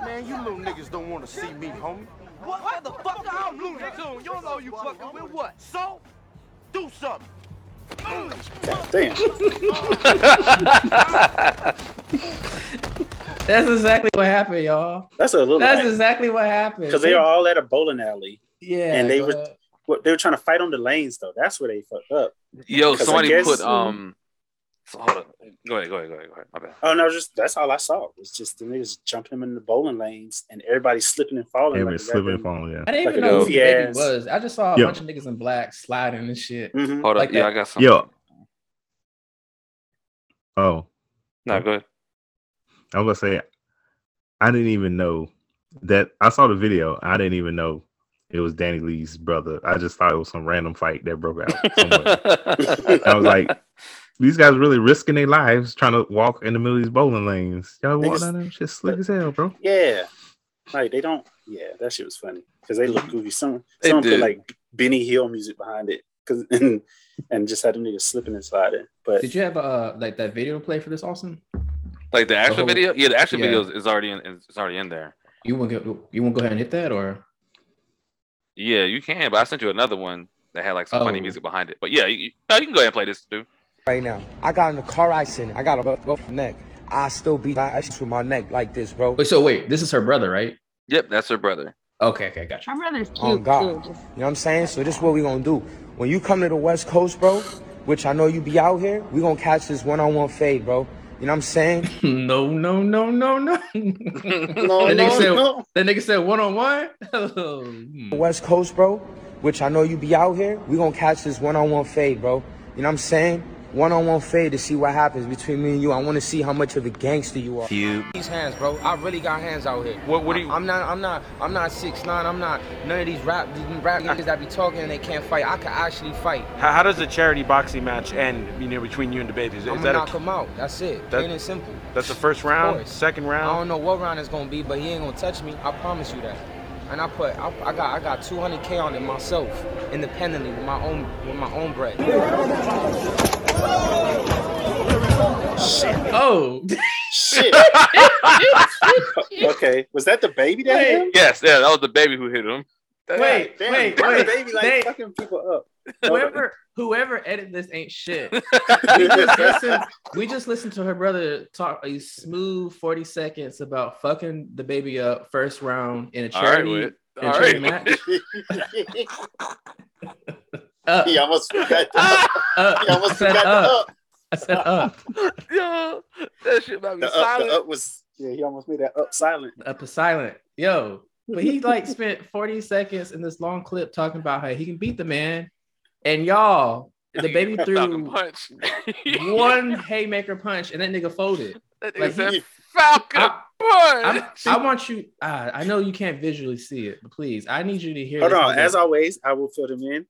Man, you little niggas don't want to see me, homie. What, what the fuck? I'm Looney Tune. You don't know you fucking with what? So, do something. God damn. That's exactly what happened, y'all. That's a little That's exactly what happened. because they were all at a bowling alley. yeah, and they go were- they were trying to fight on the lanes though. That's where they fucked up. Yo, 'Cause I somebody guess- put um. So hold on. Go ahead. Go ahead. Go ahead. Go ahead. My bad. Oh no, just that's all I saw. It's just the niggas jumping him in the bowling lanes and everybody slipping and falling. Every like slipping and falling. Yeah. I didn't like even a know who goofy the baby was. I just saw a Yo. bunch of niggas in black sliding and shit. Mhm. Hold Like on. Yeah. I got something. Yo. Oh, No, go ahead. I was gonna say, I didn't even know that. I saw the video. I didn't even know it was Danny Lee's brother. I just thought it was some random fight that broke out somewhere. I was like, these guys really risking their lives trying to walk in the middle of these bowling lanes. Y'all walk Niggas- down there, shit slick as hell, bro. Yeah, like they don't. Yeah, that shit was funny because they look goofy. Some They someone put like Benny Hill music behind it because and and just had them niggas slipping and sliding. But Did you have uh like that video play for this, Austin? like the actual whole- video? Yeah, the actual yeah. video is already in. it's already in there. You want to you want to go ahead and hit that or? Yeah, you can. But I sent you another one that had like some funny Oh. music behind it. But yeah, you, no, you can go ahead and play this too. Right now. I got in a car accident. I got a broken neck. I still beat my ass with my neck like this, bro. Wait, so wait, this is her brother, right? Yep, that's her brother. Okay, okay, gotcha. My brother's cute Oh, God. too. You know what I'm saying? So this is what we gonna do. When you come to the West Coast, bro, which I know you be out here, we gonna catch this one-on-one fade, bro. You know what I'm saying? No, no, no, no, no. no, that no, nigga said no. that nigga said one on one. Hmm. West Coast, bro, which I know you be out here, we gonna catch this one-on-one fade, bro. You know what I'm saying? One-on-one fade to see what happens between me and you. I want to see how much of a gangster you are. These hands, bro. I really got hands out here. What- what do you- I'm not. I'm not. I'm not six nine. I'm not none of these rap these rap niggas that be talking and they can't fight. I can actually fight. How, how does a charity boxing match end? You know, between you and the babies. Is I'm that gonna a, knock him out. That's it. That- Plain and simple. that's the first round, Second round. I don't know what round it's gonna be, but he ain't gonna touch me. I promise you that. And I put, I, I got, I got 200k on it myself, independently with my own, with my own bread. Oh, Shit. okay, was that the baby that hit him? Yes, yeah, that was the baby who hit him. wait, Damn, wait, why the baby like They- fucking people up. Whoever whoever edited this ain't shit. We just listened. We just listened to her brother talk a smooth forty seconds about fucking the baby up first round in a charity, Whit. in a charity right. match. Uh, he almost forgot. The, uh, he almost I forgot up. up. I said up. Yo, that shit about me The up, silent. the up was yeah. He almost made that up silent. Up is silent. Yo, but he like spent 40 seconds in this long clip talking about how he can beat the man. And y'all, the baby threw punch. one haymaker punch and that nigga folded. That nigga Like, said he- Falcon I- punch. I'm, I want you. Uh, I know you can't visually see it, but please, I need you to hear. Hold this on. nigga- As always, I will fill them in.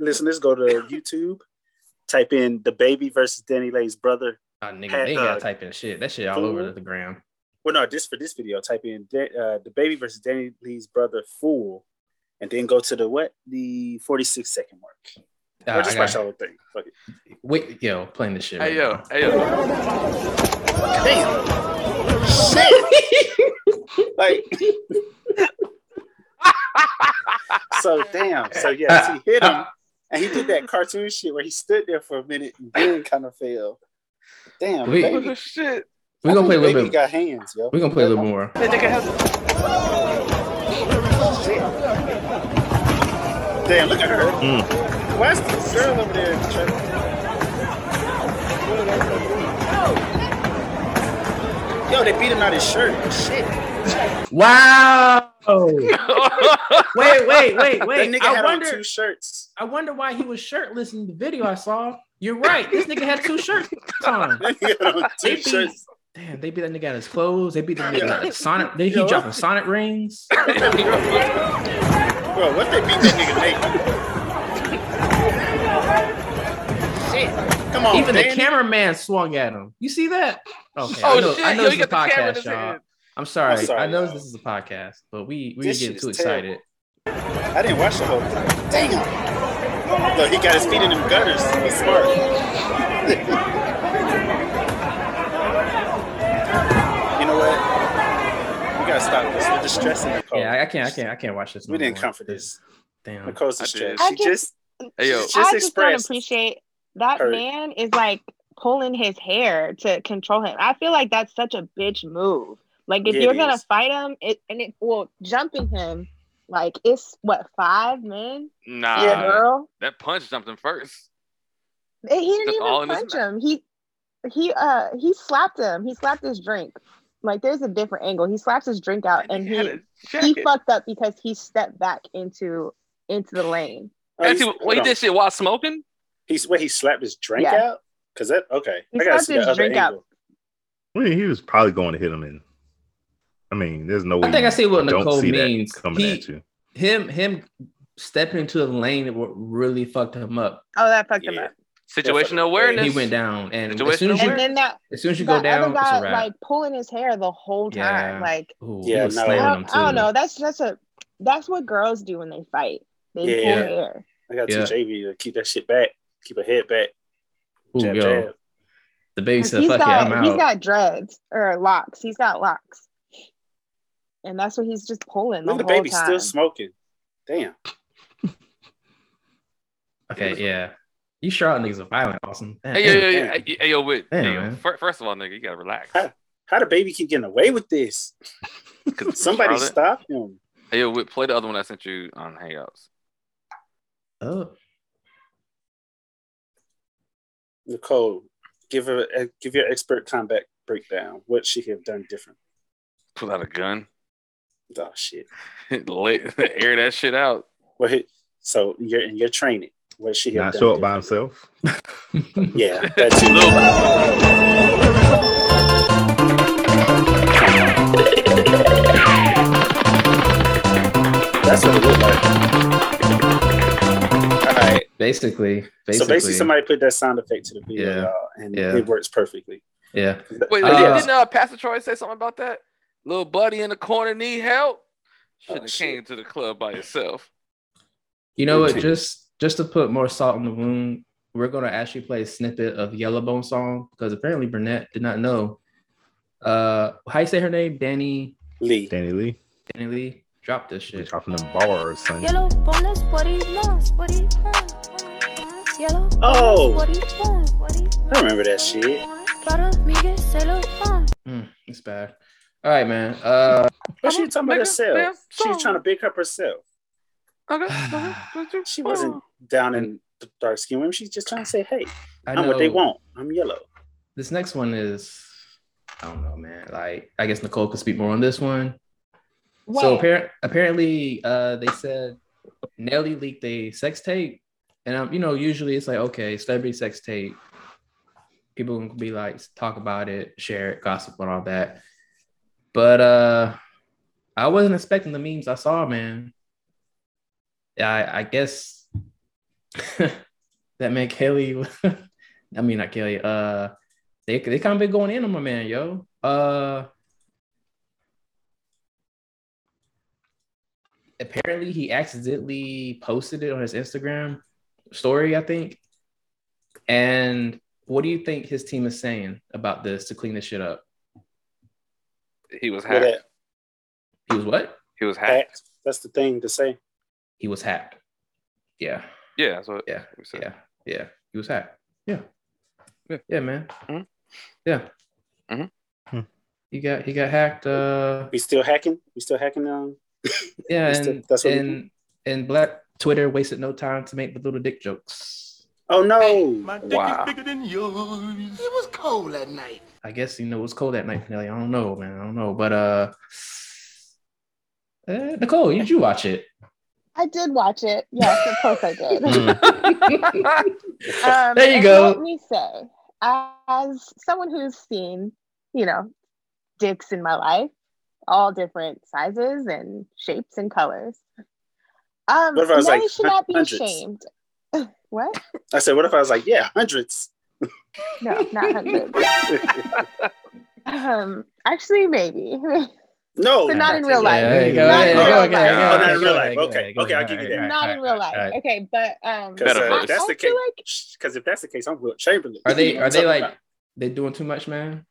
Listeners, go to YouTube Type in the baby versus Danny Lay's brother. Oh, nigga, Had, they uh, gotta type in shit. That shit all over the gram. Well, no, this for this video. Type in uh, the baby versus Danny Lee's brother, fool, and then go to the what the forty six second mark. Uh, or just I watch got- the whole thing. Fuck it. Wait, yo, playing this shit. Hey right yo, hey yo. Damn. Shit. like. so damn. So yes, uh, he hit uh, him, and he did that cartoon shit where he stood there for a minute and then kind of fell. Damn. We- baby. shit. We gonna play a little baby bit. got hands, yo. We gonna play a little more. Damn, look at her. Mm. Why is this girl over there? trying- Yo, they beat him out his shirt. Shit. Wow. wait, wait, wait, That wait. nigga I had wonder. on two shirts. I wonder why he was shirtless in the video I saw. You're right. This nigga had two shirts on. That nigga had on They two beat, shirts. damn, they beat that nigga out his clothes. They beat that nigga Yeah. out Sonic. They, he Yo. dropping Sonic rings. Bro, what they beat that nigga naked? Come on, Even the cameraman swung at him. You see that? Oh, okay. Oh, I know, shit. I know Yo, this is a got the camera in podcast, y'all. I'm sorry. I'm sorry, I know y'all. this is a podcast, but we we This get too is terrible. excited. I didn't watch the whole thing. Damn. Look, he got his feet in them gutters. He's smart. you know what? We gotta stop this. We're distressing Nicole. Yeah, I, I can't. I can't. I can't watch this. we no didn't more. come for this. Damn. Nicole's I distressed. did. She I just, Hey yo. just I just don't appreciate that her- man is like pulling his hair to control him. I feel like that's such a bitch move. Like if Yeah, you're it gonna fight him, it and it will jumping him. Like it's what five men, Nah, a girl. that punch jumped him first. He didn't That's even punch him. He he uh he slapped him. He slapped his drink. Like there's a different angle. He slaps his drink out and He he he jacket. fucked up because he stepped back into into the lane. Oh, he's- Actually, hold wait, he did shit while smoking? He's where he slapped his drink Yeah. out. Cause that okay. He I gotta slapped see his other drink out. I mean, he was probably going to hit him in. I mean, there's no way. I think I see what Nicole see means. coming He- at you. Him him stepping into the lane that really fucked him up. Oh, that fucked him Yeah. up. Situational awareness. He went down, and as soon as you And then that as soon as you go down, other it's guy a wrap. like pulling his hair the whole time. Yeah. Like Ooh, Yeah, was no. I don't. I don't know. That's that's a that's what girls do when they fight. They Yeah. pull hair. I gotta Yeah. teach AV to keep that shit back. Keep a head back. Ooh, Jab, yo, jab. the baby 'Cause said, He's "Fuck it, I'm got he's out." got dreads or locks. He's got locks, and that's what he's just pulling the Look at whole the baby time. still smoking. Damn. Okay, yeah. You sure out niggas are violent, awesome. Damn. Hey yo, yo, yo, Damn. hey, hey, yo, wait. Damn, hey, yo, man. first of all, nigga, you gotta relax. Huh? How the baby keep getting away with this? 'Cause Somebody Charlotte- stop him. Hey, yo, wait, play the other one I sent you on Hangouts. Oh, Nicole, give her uh, give your expert combat breakdown. What she have done different? Pull out a gun, Oh shit. Let- air that shit out. Well, he- so you're in your training. What she have Not show up by different? himself. Yeah, that's A it. little- That's what it looked like. All right. Basically, basically, So basically, somebody put that sound effect to the video, Yeah. y'all, and Yeah. it works perfectly. yeah. Wait, Uh, didn't, didn't uh, Pastor Troy say something about that? Little buddy in the corner need help. Should have Oh, came to the club by yourself. You know what? Just just to put more salt in the wound, we're gonna actually play a snippet of Yellowbone song because apparently Burnett did not know. Uh, how you say her name? Danny Lee. Danny Lee. Danny Lee. Drop this She shit. dropping them bars, son. Yellow boneless, what he wants, what he wants. Yellow Oh. boneless, what he wants, what he I remember that shit. Para Miguel se lo want. Mm, it's bad. All right, man. Uh, But she talking about Make a herself. damn She was song. trying to big up herself. Okay. She wasn't down in the dark skin women. She's just trying to say, "Hey, I I'm what they want. I'm yellow." This next one is, I don't know, man. Like, I guess Nicole could speak more on this one. So What? apparent, apparently, uh, they said Nelly leaked a sex tape, and um, you know, usually it's like okay, celebrity sex tape. People can be like talk about it, share it, gossip, and all that. But uh, I wasn't expecting the memes I saw, man. I I guess that man Kelly. I mean not Kelly. Uh, they they kind of been going in on my man, yo. Uh, apparently he accidentally posted it on his Instagram story, I think. And what do you think his team is saying about this to clean this shit up? He was hacked. that- He was what? He was hacked. Hacked. That's the thing to say. He was hacked. Yeah. Yeah, that's what Yeah. he said. Yeah. Yeah. He was hacked. Yeah. Yeah. Yeah, man. Mhm. Yeah. Mhm. Hmm. He got he got hacked. Uh We still hacking? We still hacking um yeah, we still- and that's what and and Black Twitter wasted no time to make the little dick jokes. Oh no. My dick Wow. is bigger than yours. It was cold that night. I guess you know it was cold that night, Nelly. I don't know, man. I don't know. But uh, uh Nicole, did you watch it? I did watch it. Yes, of course I did. Mm. um, There you go. Let me say, as someone who's seen, you know, dicks in my life, all different sizes and shapes and colors. Um, What if I was Nelly like should not be hundreds? ashamed. what? I said, what if I was like, yeah, hundreds? No, not hundreds. um, actually, maybe. No, But not in real life. Yeah, there you go. Not in real Okay, life. go not ahead, in go real ahead, life. go Okay, okay, I'll give you that. right, not in real life. Okay, but um, Because uh, I if that's the case, feel like because if that's the case, I'm Will Chamberlain. Are they are they like about- they doing too much, man?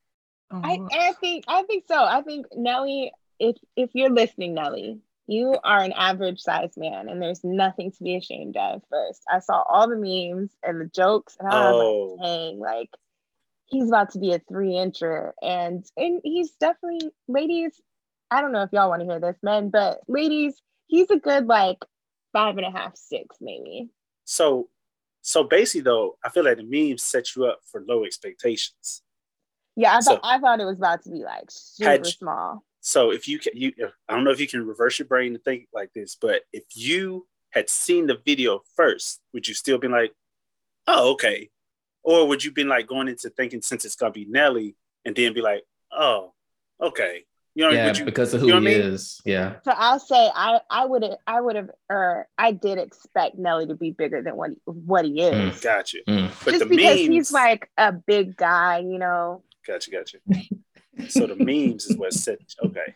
Oh, I, I think I think so. I think Nelly, if if you're listening, Nelly, you are an average sized man, and there's nothing to be ashamed of. First, I saw all the memes and the jokes, and I was Oh. like, dang, like he's about to be a three incher, and and he's definitely, ladies. I don't know if y'all want to hear this, men, but ladies, he's a good like five and a half, six, maybe. So, so basically, though, I feel like the memes set you up for low expectations. Yeah, I So- thought I thought it was about to be like super Had small. So if you can, you I don't know if you can reverse your brain to think like this, but if you had seen the video first, would you still be like, oh, okay, or would you been like going into thinking since it's gonna be Nelly, and then be like, oh, okay, you know, Yeah, would you, because of who you know he I mean? is. Yeah. So I'll say I I would have I would have or I did expect Nelly to be bigger than what he, what he is. Mm. Got you. Mm. But Just the because memes, he's like a big guy, you know. Got you, got you. so the memes is what set. Okay,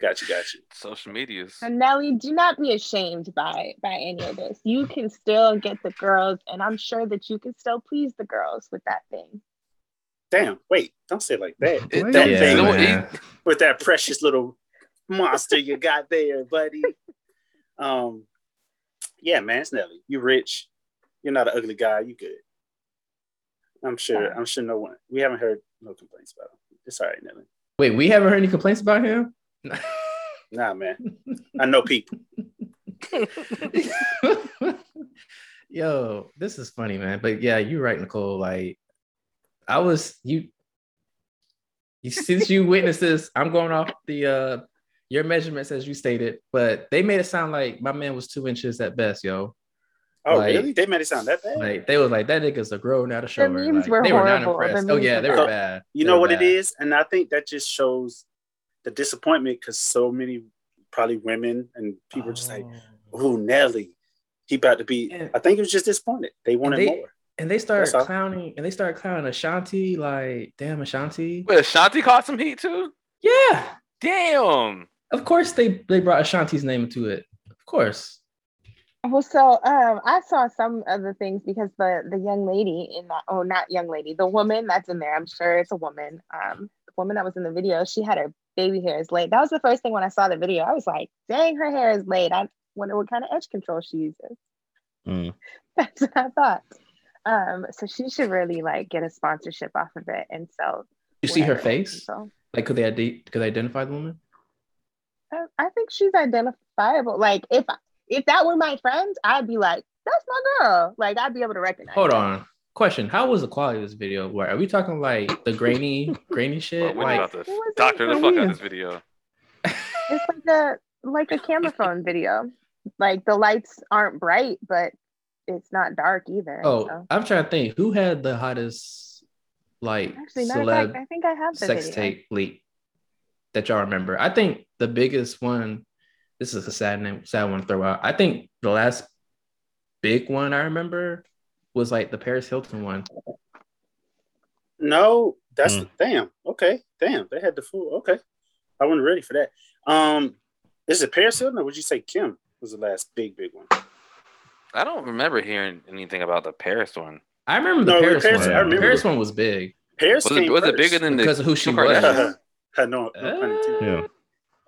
got you, got you. Social medias. And Nelly, do not be ashamed by by any of this. You can still get the girls, and I'm sure that you can still please the girls with that thing. Damn, wait, don't say it like that. It- that Yeah, thing you man. with that precious little monster you got there, buddy. Um, yeah, man, it's Nelly. You rich. You're not an ugly guy. You good. I'm sure. I'm sure no one. We haven't heard no complaints about him. It's all right, Nelly. Wait, we haven't heard any complaints about him? Nah, man. I know people. Yo, this is funny, man. But yeah, you're right, Nicole. Like, I was you. You since you witnessed this, I'm going off the uh your measurements as you stated, but they made it sound like my man was two inches at best, yo. Oh, Like- really? They made it sound that bad? Like they was like that nigga's a grown out of show. The memes Like, were they were not horrible. The impressed. Oh yeah, they were bad. bad. you They know what it bad. is, and I think that just shows the disappointment because so many probably women and people are just like, oh. "Ooh, Nelly, he about to be." Yeah. I think it was just disappointed. They wanted they- more. And they started That's all. clowning, and they started clowning Ashanti. Like, damn, Ashanti. Wait, Ashanti caught some heat too. Yeah, Damn. of course they they brought Ashanti's name into it. Of course. Well, so um, I saw some of the things because the the young lady in that oh not young lady the woman that's in there I'm sure it's a woman um the woman that was in the video she had her baby hairs laid. That was the first thing when I saw the video. I was like dang her hair is laid. I wonder what kind of edge control she uses. Mm. that's what I thought. Um so she should really like get a sponsorship off of it and sell You see her face? so Like, could they ide- could they identify the woman? I, I think she's identifiable. Like if if that were my friend I'd be like that's my girl like I'd be able to recognize Hold her. on. Question: How was the quality of this video? Where are we talking like the grainy, grainy Bro, shit? we're like, about to doctor the fuck out of this video. It's like a like a camera phone video. Like the lights aren't bright, but it's not dark either. oh, so. I'm trying to think who had the hottest like actually, matter celeb fact, I think I have the sex video. tape leak that y'all remember. I think the biggest one. This is a sad name, sad one to throw out. I think the last big one I remember was like the Paris Hilton one. No, that's Mm. damn. Okay, damn. They had the fool. Okay, I wasn't ready for that. Um, is it Paris Hilton or would you say Kim was the last big big one? I don't remember hearing anything about the Paris one. I remember the No, Paris, Paris- one. I The remember Paris one was big. Paris Was it, was it bigger than the Because of who she was. No, no pun intended. Yeah.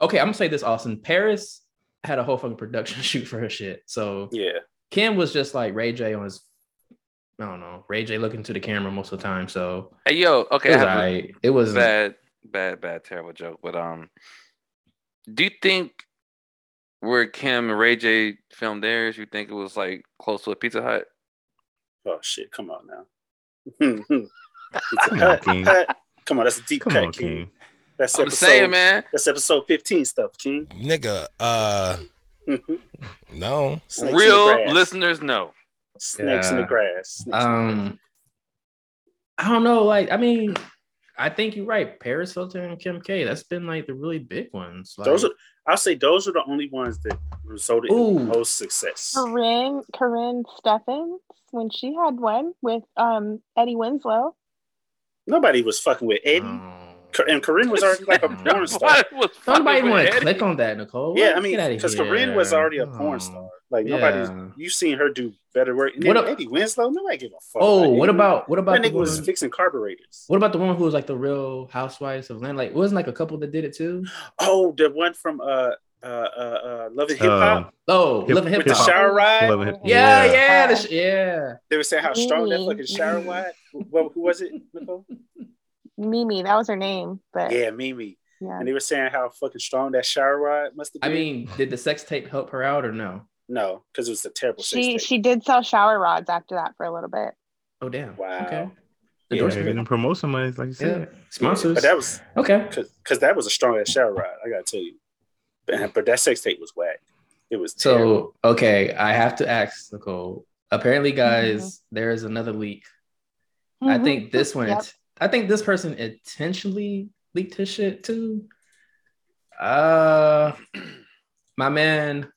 Okay, I'm gonna say this, Austin. Paris had a whole fucking production shoot for her shit. So Yeah, Kim was just like Ray J on his, I don't know, Ray J looking to the camera most of the time. So Hey yo, okay, it was I have a alright. It was bad, bad, bad, terrible joke. But um, do you think where Kim and Ray J filmed theirs, you think it was like close to a Pizza Hut? Oh shit! Come on now. It's a Come on, cut, King. cut. Come on, that's a deep Come cut, on, King. King. That's I'm episode. saying, man. That's episode fifteen stuff, King. Nigga, uh, no. Snakes Real listeners know. Snakes in the grass. Snakes in the grass. um, I don't know. Like, I mean, I think you're right. Paris Hilton and Kim K. That's been like the really big ones. Like, Those are, I'll say, those are the only ones that resulted in Ooh. the most success. Corinne Corinne Steffens when she had one with um Eddie Winslow. Nobody was fucking with Eddie, um, Cor- and Corinne was already like a porn star. Nobody was Somebody want to click on that, Nicole. Yeah, I mean, because here. Corinne was already a porn Oh. star. Like Yeah. nobody's, you've seen her do better work. And What then a- Eddie Winslow, nobody give a fuck. Oh, about what Eddie. about what about that the nigga was fixing carburetors? What about the one who was like the real housewives of Atlanta? Like, wasn't like a couple that did it too? Oh, the one from uh uh uh, uh Love and Hip Hop Um, Oh, Hip- Love and Hip with the shower ride. Love and Hip- Yeah, Yeah. yeah, the sh- yeah. They were saying how strong that fucking shower ride. Well, who was it, Nicole? Mimi, that was her name. But Yeah, Mimi. yeah. And they were saying how fucking strong that shower rod must have been. I mean, did the sex tape help her out or no? no, because it was a terrible sex She tape. she did sell shower rods after that for a little bit. Oh damn. Wow. Okay. Yeah, Endorsement. Getting promotion money, like you Yeah. said. Sponsors. But that was okay. because that was a strong ass shower rod. I gotta tell you. But, but that sex tape was whack. It was terrible. So okay, I have to ask Nicole. Apparently, mm-hmm. guys, there is another leak. I mm-hmm. think this one. Yep. I think this person intentionally leaked his shit too. Uh, my man,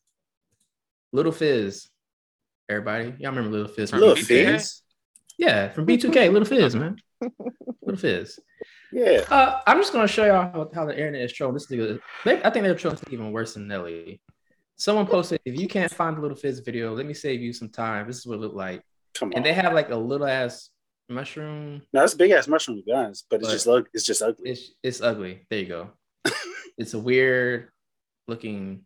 Little Fizz. Everybody, y'all remember Little Fizz? from Little B2K? Fizz. Yeah, from B2K, Little Fizz, man. Little Fizz. Yeah. Uh, I'm just gonna show y'all how, how the internet is trolling. This nigga, they, I think they're trolling even worse than Nelly. Someone posted, "If you can't find the Little Fizz video, let me save you some time. This is what it looked like." Come on. And they have like a little ass mushroom. No, it's a big ass mushroom to be honest, but it's just ug- it's just ugly. It's it's ugly. There you go. it's a weird looking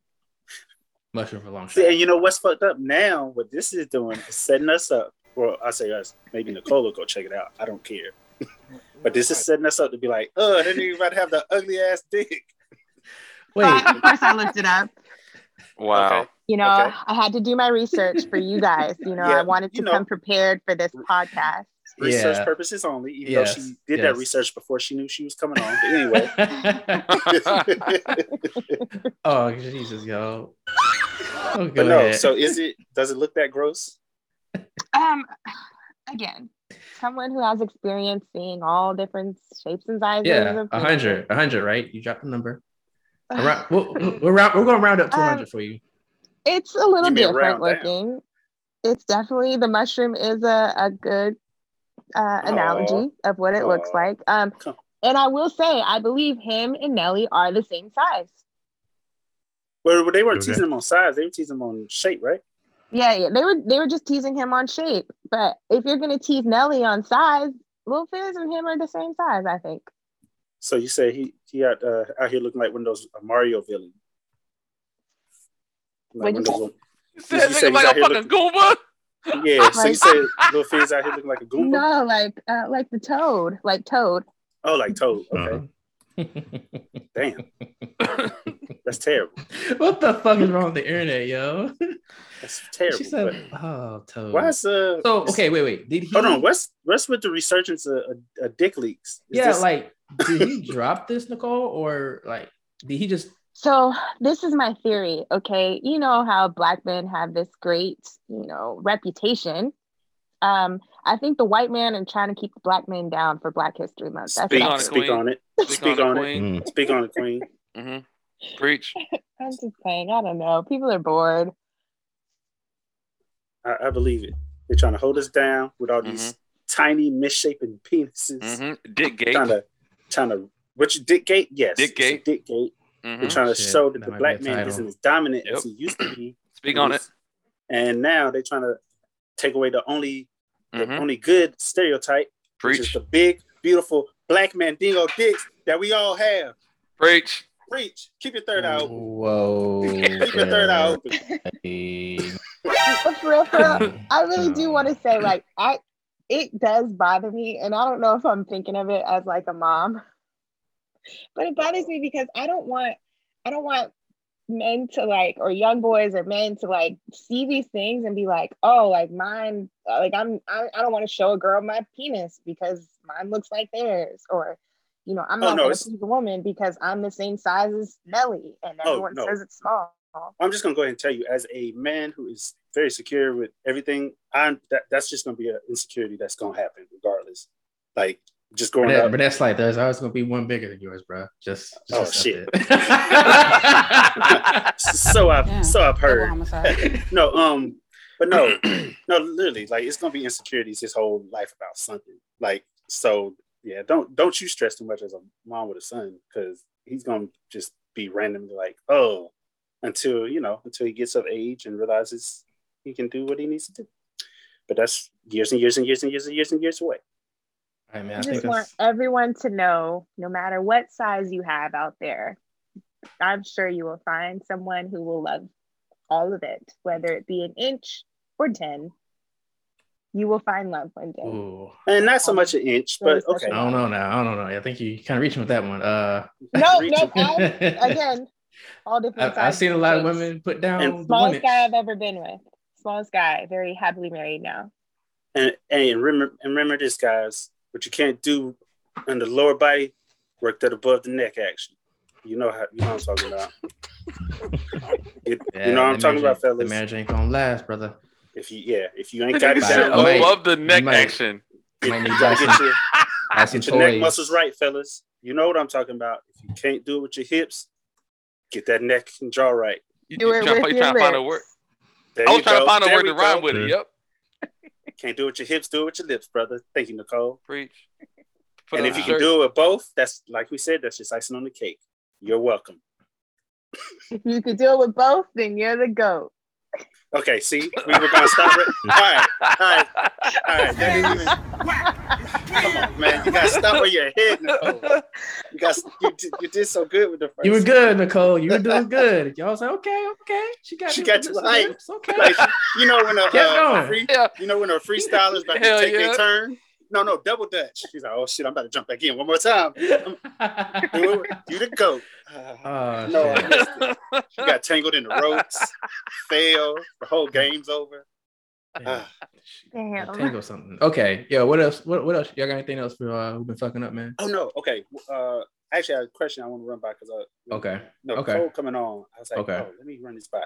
mushroom for long shot. See, and you know what's fucked up now? What this is doing is setting us up. Well, I say us. Maybe Nicole will go check it out. I don't care. but this is setting us up to be like, oh, that nigga about to have the ugly ass dick. Wait, of course, I looked it up. Wow. You know, Okay. I had to do my research for you guys. You know, Yeah, I wanted to you know. come prepared for this podcast. Research Yeah. purposes only, even Yes, though she did that research before she knew she was coming on. But anyway. oh Jesus, yo. Oh, go but no, ahead. so is it does it look that gross? Um, again, someone who has experience seeing all different shapes and sizes. yeah, a hundred, a hundred, right? You dropped the number. Around, we'll, we'll round, we're going to round up to Um, 100 for you. It's a little different round down. looking. It's definitely the mushroom is a, a good uh, analogy of what it looks like. Um, and I will say, I believe him and Nelly are the same size. Well, they weren't Okay. teasing him on size; they were teasing him on shape, right? Yeah, yeah, they were they were just teasing him on shape. But if you're gonna tease Nelly on size, Lil Fizz and him are the same size, I think. So you say he he out uh, out here looking like one of those Mario villains. Like What'd you of those- Said You said nigga he's like out a here fucking Goomba. Yeah, so you said Lil Fizz out here looking like a Goomba? No, like uh, like the Toad, like Toad. Oh, like Toad. Okay, Uh-huh. damn, that's terrible. what the fuck is wrong with the internet, yo? That's terrible. She said, "Oh, Toad." why is uh? so okay, wait, wait. Did he? Hold on. What's what's with the resurgence of, of, of dick leaks? Is yeah, this- like, did he drop this, Nicole, or like, did he just? So this is my theory, okay? You know how black men have this great, you know, reputation. Um, I think the white man are trying to keep the black men down for Black History Month. That's speak I on it, think. speak Queen. on it. Speak Speak on on it, it. Queen. Mm. Speak on it, Queen. Mm-hmm. Preach. I'm just saying, I don't know. People are bored. I, I believe it. They're trying to hold us down with all these tiny misshapen penises. Mhm. Dick Gate. Trying to, trying to, which Dick Gate? Yes, Dick Gate. Dick Gate. Mhm. They're trying to Shit, show that that the black man isn't as dominant Yep. as he used to be. Speak on it. And now they're trying to take away the only, the Mhm. only good stereotype, which is the big, beautiful black man dingo dicks that we all have. Preach. Preach. Keep your third eye open. Whoa. Keep your third eye open. For real, for real, I really do want to say, like, I it does bother me, and I don't know if I'm thinking of it as like a mom, but it bothers me because I don't want, I don't want men to like, or young boys or men to like see these things and be like, oh, like mine, like I'm, I, I don't want to show a girl my penis because mine looks like theirs, or you know, I'm Oh, not no, gonna please a woman because I'm the same size as Nelly, and Oh, everyone no. says it's small. I'm just gonna go ahead and tell you, as a man who is very secure with everything, I'm that, that's just gonna be an insecurity that's gonna happen regardless. Like just going But, up. but that's like there's always gonna be one bigger than yours, bro. Just, just Oh, shit. so I've Damn, so I've heard. no, um, but no, no, literally, like it's gonna be insecurities his whole life about something. Like so, yeah. Don't don't you stress too much as a mom with a son because he's gonna just be randomly like, oh, until you know, until he gets of age and realizes he can do what he needs to do. But that's years and years and years and years and years and years away. All right, man. I I think just want that's everyone to know no matter what size you have out there, I'm sure you will find someone who will love all of it, whether it be an inch or 10. You will find love one day. Ooh. And not so much an inch, but okay. I don't know now. I don't know. I think you kind of reaching with that one. Uh, No, Reaching. no, I, again, all different I've, sizes. I've seen a lot of women put down And the Smallest limits. guy I've ever been with. Smallest guy, very happily married now. And and remember and remember this, guys. What you can't do on the lower body, work that above the neck action. You know how you know what I'm talking about. You, Yeah, you know what I'm talking marriage about, ain't- The fellas. marriage ain't gonna last, brother. If you yeah, if you ain't got it Might- down, might- low, Love the neck might- action. you might need gotta get your, get your neck muscles right, fellas. You know what I'm talking about. If you can't do it with your hips, get that neck and jaw right. You, Do you it trying, with you trying to your find a word? There I was trying go. to find a There word we to rhyme go. with it. Yep. Can't do it with your hips, do it with your lips, brother. Thank you, Nicole. Preach. Put and if a you can do it with both, that's like we said, that's just icing on the cake. You're welcome. If you can do it with both, then you're the GOAT. Okay, see, we were gonna stop it. All right, all right, all right. That didn't even. Come on, man. You gotta stop where your head, Nicole. You got you, did- you did so good with the first. You were good, Nicole. You were doing good. Y'all was like, okay, okay. She got She got with you some Okay. Like, you know when a, Kept uh, going. free, Yeah. you know when a freestyler's about to take yeah. their turn. No, no, double dutch. She's like, oh shit, I'm about to jump back in one more time. Do, it- do the goat. Oh, no, I missed it. She got tangled in the ropes, failed. The whole game's over. Yeah. Damn. Tango something. Okay. Yeah. what else? What, what else? Y'all got anything else for uh who been fucking up, man? Oh no. Okay. Uh, actually, I have a question I want to run by because uh, Okay. no, Okay. Cole coming on. I was like, Okay. oh, let me run this by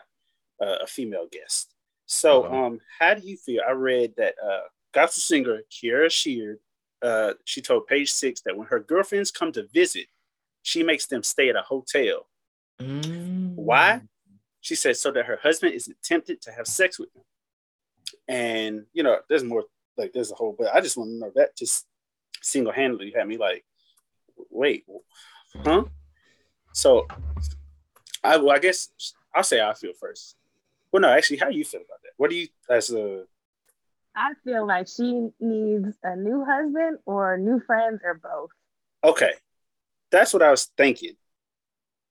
uh, a female guest. So, Okay. um, how do you feel? I read that uh, gospel singer Kierra Sheard, uh, she told Page Six that when her girlfriends come to visit, she makes them stay at a hotel. Mm. Why? She said so that her husband isn't tempted to have sex with them. And you know, there's more. Like, there's a whole. But I just want to know that just single handedly had me like, wait, huh? So, I well, I guess I'll say I feel first. Well, no, actually, how do you feel about that? What do you as a I feel like she needs a new husband or new friends or both. okay? That's what I was thinking,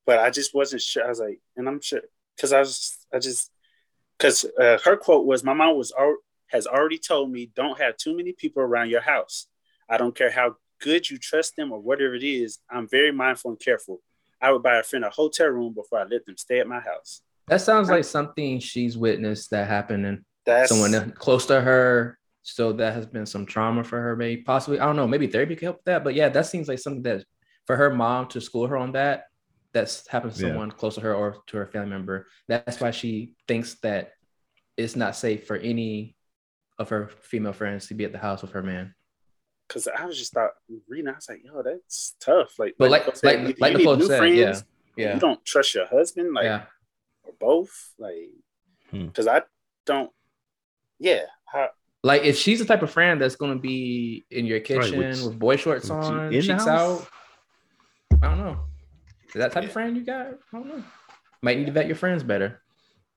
but I just wasn't sure. I was like, and I'm sure because I was, I just because uh, her quote was, "My mom was al- has already told me don't have too many people around your house. I don't care how good you trust them or whatever it is. I'm very mindful and careful. I would buy a friend a hotel room before I let them stay at my house. That sounds like something she's witnessed that happened and That's someone close to her. So that has been some trauma for her, maybe possibly. I don't know. Maybe therapy could help with that. But yeah, that seems like something that for her mom to school her on that. That's happened to Yeah. someone close to her or to her family member. That's why she thinks that it's not safe for any of her female friends to be at the house with her man. because I was just thought reading. I was like, yo, that's tough. Like, But like Nicole said, like you- like you need Nicole new said, friends. yeah, yeah, You don't trust your husband, like, yeah. or both, like, Hmm. because I don't. Yeah, I, Like if she's the type of friend that's gonna be in your kitchen which- with boy shorts which you on, cheeks out. I don't know. Is that type of friend you got? I don't know. Might need to vet your friends better.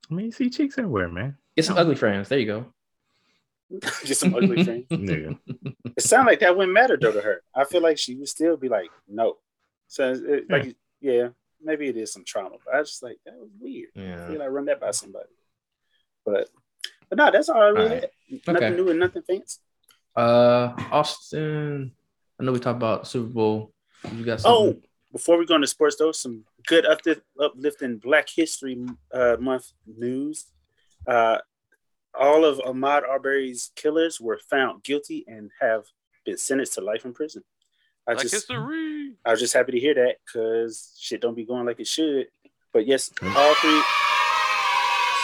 I mean, you see cheeks everywhere, man. Get some ugly friends. There you go. Just some ugly friends. Nigga. It sounded like that wouldn't matter though to her. I feel like she would still be like, no. So it, like, yeah, maybe it is some trauma, but I just like that was weird. I Yeah. feel like run that by somebody. But but no, that's all I really All right. had. Nothing Okay. new and nothing fancy. Uh, Austin. I know we talked about Super Bowl. You got Oh, something? Before we go into sports, though, some good uplift, uplifting Black History uh, Month news. Uh, all of Ahmaud Arbery's killers were found guilty and have been sentenced to life in prison. I Like just, history. I was just happy to hear that because shit don't be going like it should. But yes, all three.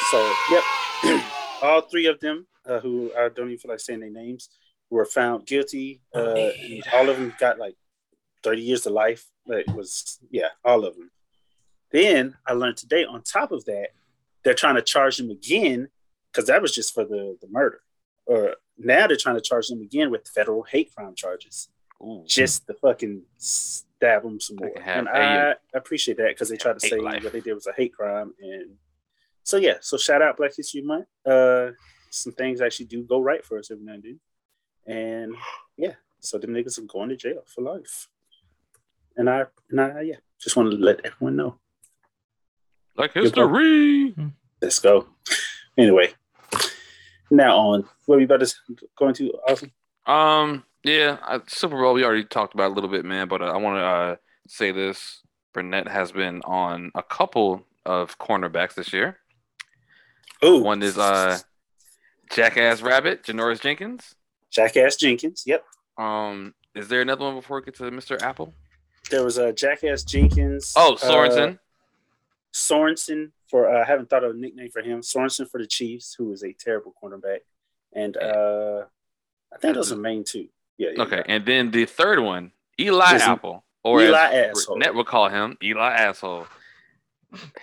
So yep, all three of them, uh, who I don't even feel like saying their names, were found guilty. Uh, all of them got like thirty years to life. It was yeah, all of them. Then I learned today. On top of that, they're trying to charge him again because that was just for the the murder. Or now they're trying to charge him again with federal hate crime charges Ooh. just to fucking stab them some more. And I appreciate that because they tried to say life. what they did was a hate crime. And so, yeah, so shout out Black History Month. Uh, some things actually do go right for us every now and then. And yeah, so them niggas are going to jail for life. And I, and I, yeah, just want to let everyone know. Like history. Let's go. Anyway, now on. What are we about to go into? Awesome. Um, yeah, I, Super Bowl. We already talked about a little bit, man. But uh, I want to uh, say this: Burnett has been on a couple of cornerbacks this year. Oh, One is uh, Jackass Rabbit, Janoris Jenkins. Jackass Jenkins. Yep. Um, is there another one before we get to Mr. Apple? There was a uh, Jackass Jenkins. Oh, uh, Sorensen. Sorensen for uh, I haven't thought of a nickname for him. Sorensen for the Chiefs, who is a terrible cornerback, and uh, I think those are main two. Yeah. yeah okay, and then the third one, Eli Listen, Apple, or Eli as Asshole. Net will call him Eli Asshole.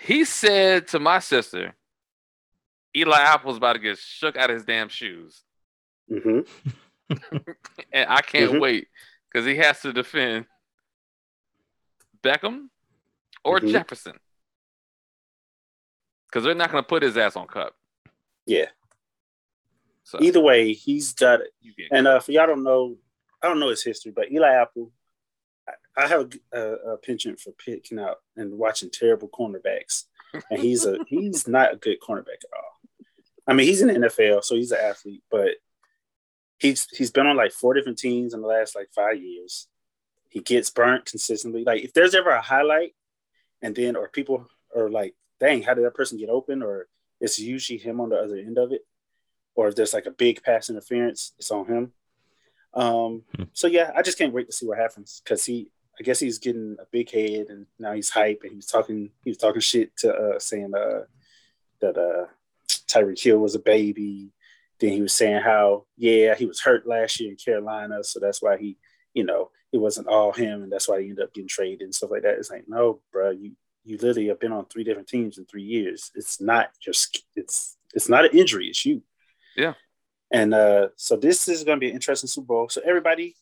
He said to my sister, Eli Apple's about to get shook out of his damn shoes, hmm and I can't Mhm. wait because he has to defend Beckham or Mhm. Jefferson because they're not going to put his ass on Kupp. Yeah. So Either way, he's got it. And uh, for y'all don't know, I don't know his history, but Eli Apple, I, I have a, a, a penchant for picking out and watching terrible cornerbacks, and he's a he's not a good cornerback at all. I mean, he's in the NFL, so he's an athlete, but he's he's been on like four different teams in the last like five years. He gets burnt consistently. Like if there's ever a highlight, and then or people are like, "Dang, how did that person get open?" or it's usually him on the other end of it, or if there's like a big pass interference, it's on him. Um, so yeah, I just can't wait to see what happens because he, I guess he's getting a big head and now he's hype and he's talking, he was talking shit to uh, saying uh, that uh, Tyreek Hill was a baby. Then he was saying how yeah he was hurt last year in Carolina, so that's why he, you know, it wasn't all him and that's why he ended up getting traded and stuff like that. It's like no, bro, you you literally have been on three different teams in three years. It's not just it's it's not an injury, it's you. Yeah. And uh, so this is going to be an interesting Super Bowl. So everybody,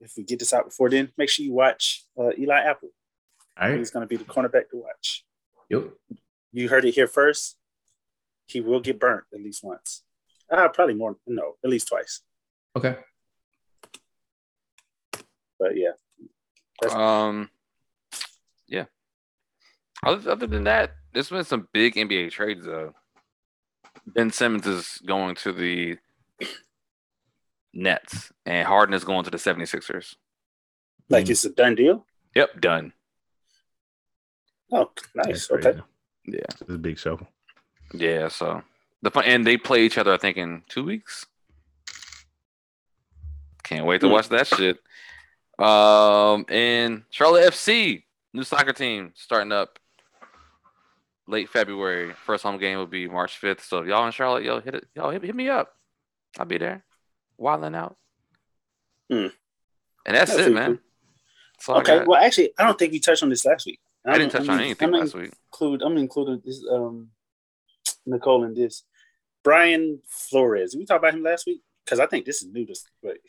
if we get this out before then, make sure you watch uh, Eli Apple. All right. He's going to be the cornerback to watch. Yep. You heard it here first. He will get burnt at least once. Uh, probably more. No, at least twice. Okay. But yeah, That's- Um, yeah. Other, other than that, there's been some big NBA trades though. Ben Simmons is going to the Nets, and Harden is going to the 76ers. like it's a done deal. Yep, done. Oh, nice. Okay. crazy. Yeah, It's a big show. yeah. So the fun, and they play each other. I think in two weeks. Can't wait to Hmm. watch that shit. Um, and Charlotte FC, new soccer team starting up late February. First home game will be March 5th. So if y'all in Charlotte, yo, hit it, yo, hit, hit me up. I'll be there, wilding out. Hmm. And that's That's it, man. cool. That's Okay. Well, actually, I don't think we touched on this last week. I didn't touch I'm- on anything I'm last week. Include. I'm including this. Um, Nicole in this. Brian Flores. Did we talk about him last week? because I think this is new to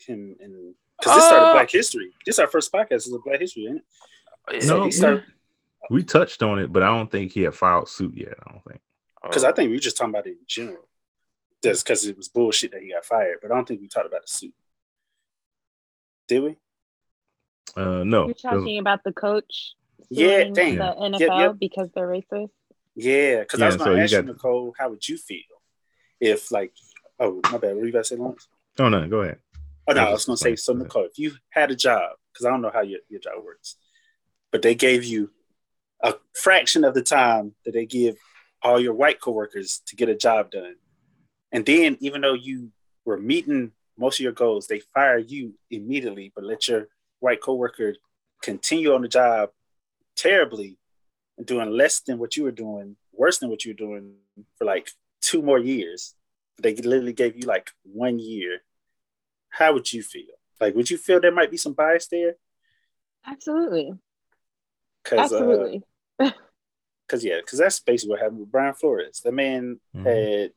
him and because this started Uh, Black History. This is our first podcast is a Black History, isn't it? So No, he started we touched on it, but I don't think he had filed suit yet. I don't think. because. I think we were just talking about it in general. Just because it was bullshit that he got fired, but I don't think we talked about the suit. Did we? Uh, no. You're talking about the coach Yeah, suing dang. the NFL yep. because they're racist. Yeah, because I Yeah, was going to you ask you, got- Nicole, how would you feel if, like, oh, my bad, what were you about to say, Lawrence? Oh no, go ahead. Oh, no, I was to say, so. Nicole, if you had a job, because I don't know how your, your job works, but they gave you a fraction of the time that they give all your white coworkers to get a job done. And then, even though you were meeting most of your goals, they fire you immediately, but let your white coworker continue on the job terribly and doing less than what you were doing, worse than what you were doing for like two more years. They literally gave you like one year. How would you feel? Like, would you feel there might be some bias there? Absolutely. Cause, uh, Absolutely. Cause yeah, cause that's basically what happened with Brian Flores. The man Mhm. had